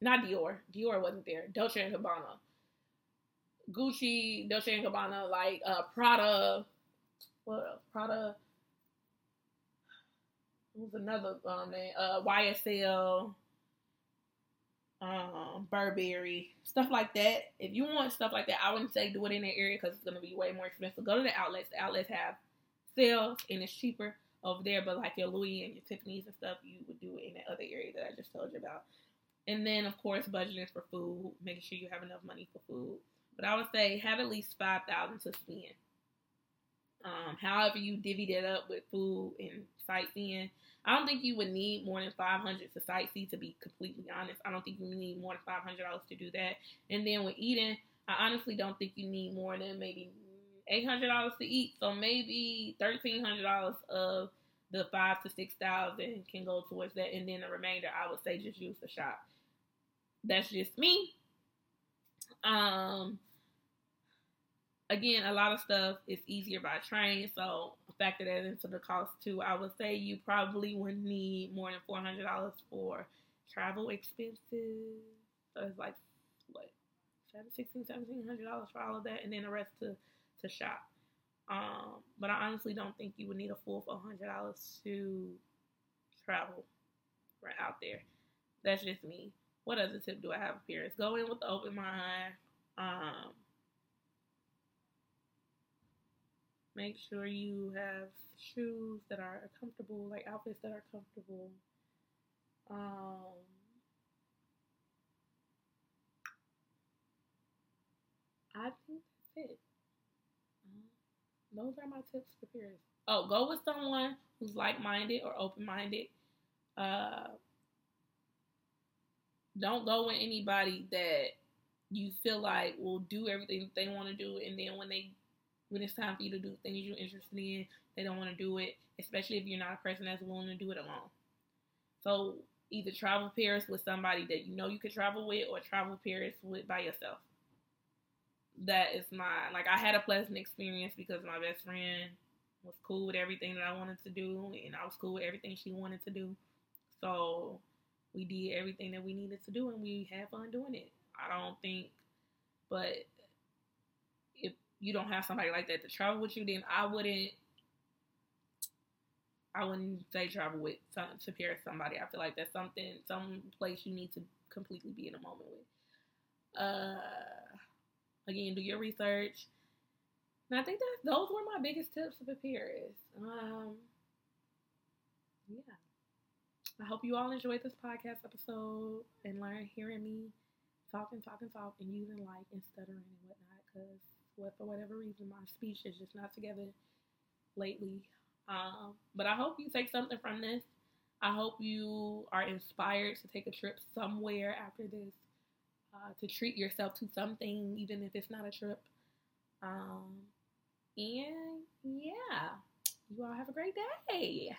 not Dior, Dior wasn't there. Dolce and Gabbana, Gucci, Dolce and Gabbana, like uh, Prada, what else? Prada. What was another um, name? Uh, YSL. um, Burberry, stuff like that. If you want stuff like that, I wouldn't say do it in that area because it's gonna be way more expensive. Go to the outlets. The outlets have sales and it's cheaper over there. But like your Louis and your Tiffany's and stuff, you would do it in that other area that I just told you about. And then of course budgeting for food, making sure you have enough money for food. But I would say have at least five thousand to spend. Um, however you divvy that up with food and sightseeing, I don't think you would need more than 500 to sightsee, to be completely honest. I don't think you need more than $500 to do that. And then with eating, I honestly don't think you need more than maybe $800 to eat. So maybe $1,300 of the five to 6000 can go towards that. And then the remainder, I would say just use the shop. That's just me. Um, again, a lot of stuff is easier by train, so factor that into the cost too. I would say you probably would need more than four hundred dollars for travel expenses. So it's like what sixteen, seventeen hundred dollars for all of that, and then the rest to to shop. Um, but I honestly don't think you would need a full four hundred dollars to travel right out there. That's just me. What other tip do I have? Is go in with open mind. Um, Make sure you have shoes that are comfortable, like outfits that are comfortable. Um, I think that's it. Uh, those are my tips for Paris. Oh, go with someone who's like minded or open minded. Uh, don't go with anybody that you feel like will do everything they want to do, and then when they when it's time for you to do things you're interested in, they don't want to do it, especially if you're not a person that's willing to do it alone. So either travel Paris with somebody that you know you could travel with, or travel Paris with by yourself. That is my like I had a pleasant experience because my best friend was cool with everything that I wanted to do, and I was cool with everything she wanted to do. So we did everything that we needed to do, and we had fun doing it. I don't think, but you don't have somebody like that to travel with you, then I wouldn't. I wouldn't say travel with some, to pair somebody. I feel like that's something, some place you need to completely be in a moment with. Uh, again, do your research. And I think that those were my biggest tips for Paris. Um, yeah. I hope you all enjoyed this podcast episode and learn hearing me talk and talk and talk and using like and stuttering and whatnot because for whatever reason my speech is just not together lately. Um, but I hope you take something from this. I hope you are inspired to take a trip somewhere after this, uh, to treat yourself to something, even if it's not a trip. Um, and yeah, you all have a great day.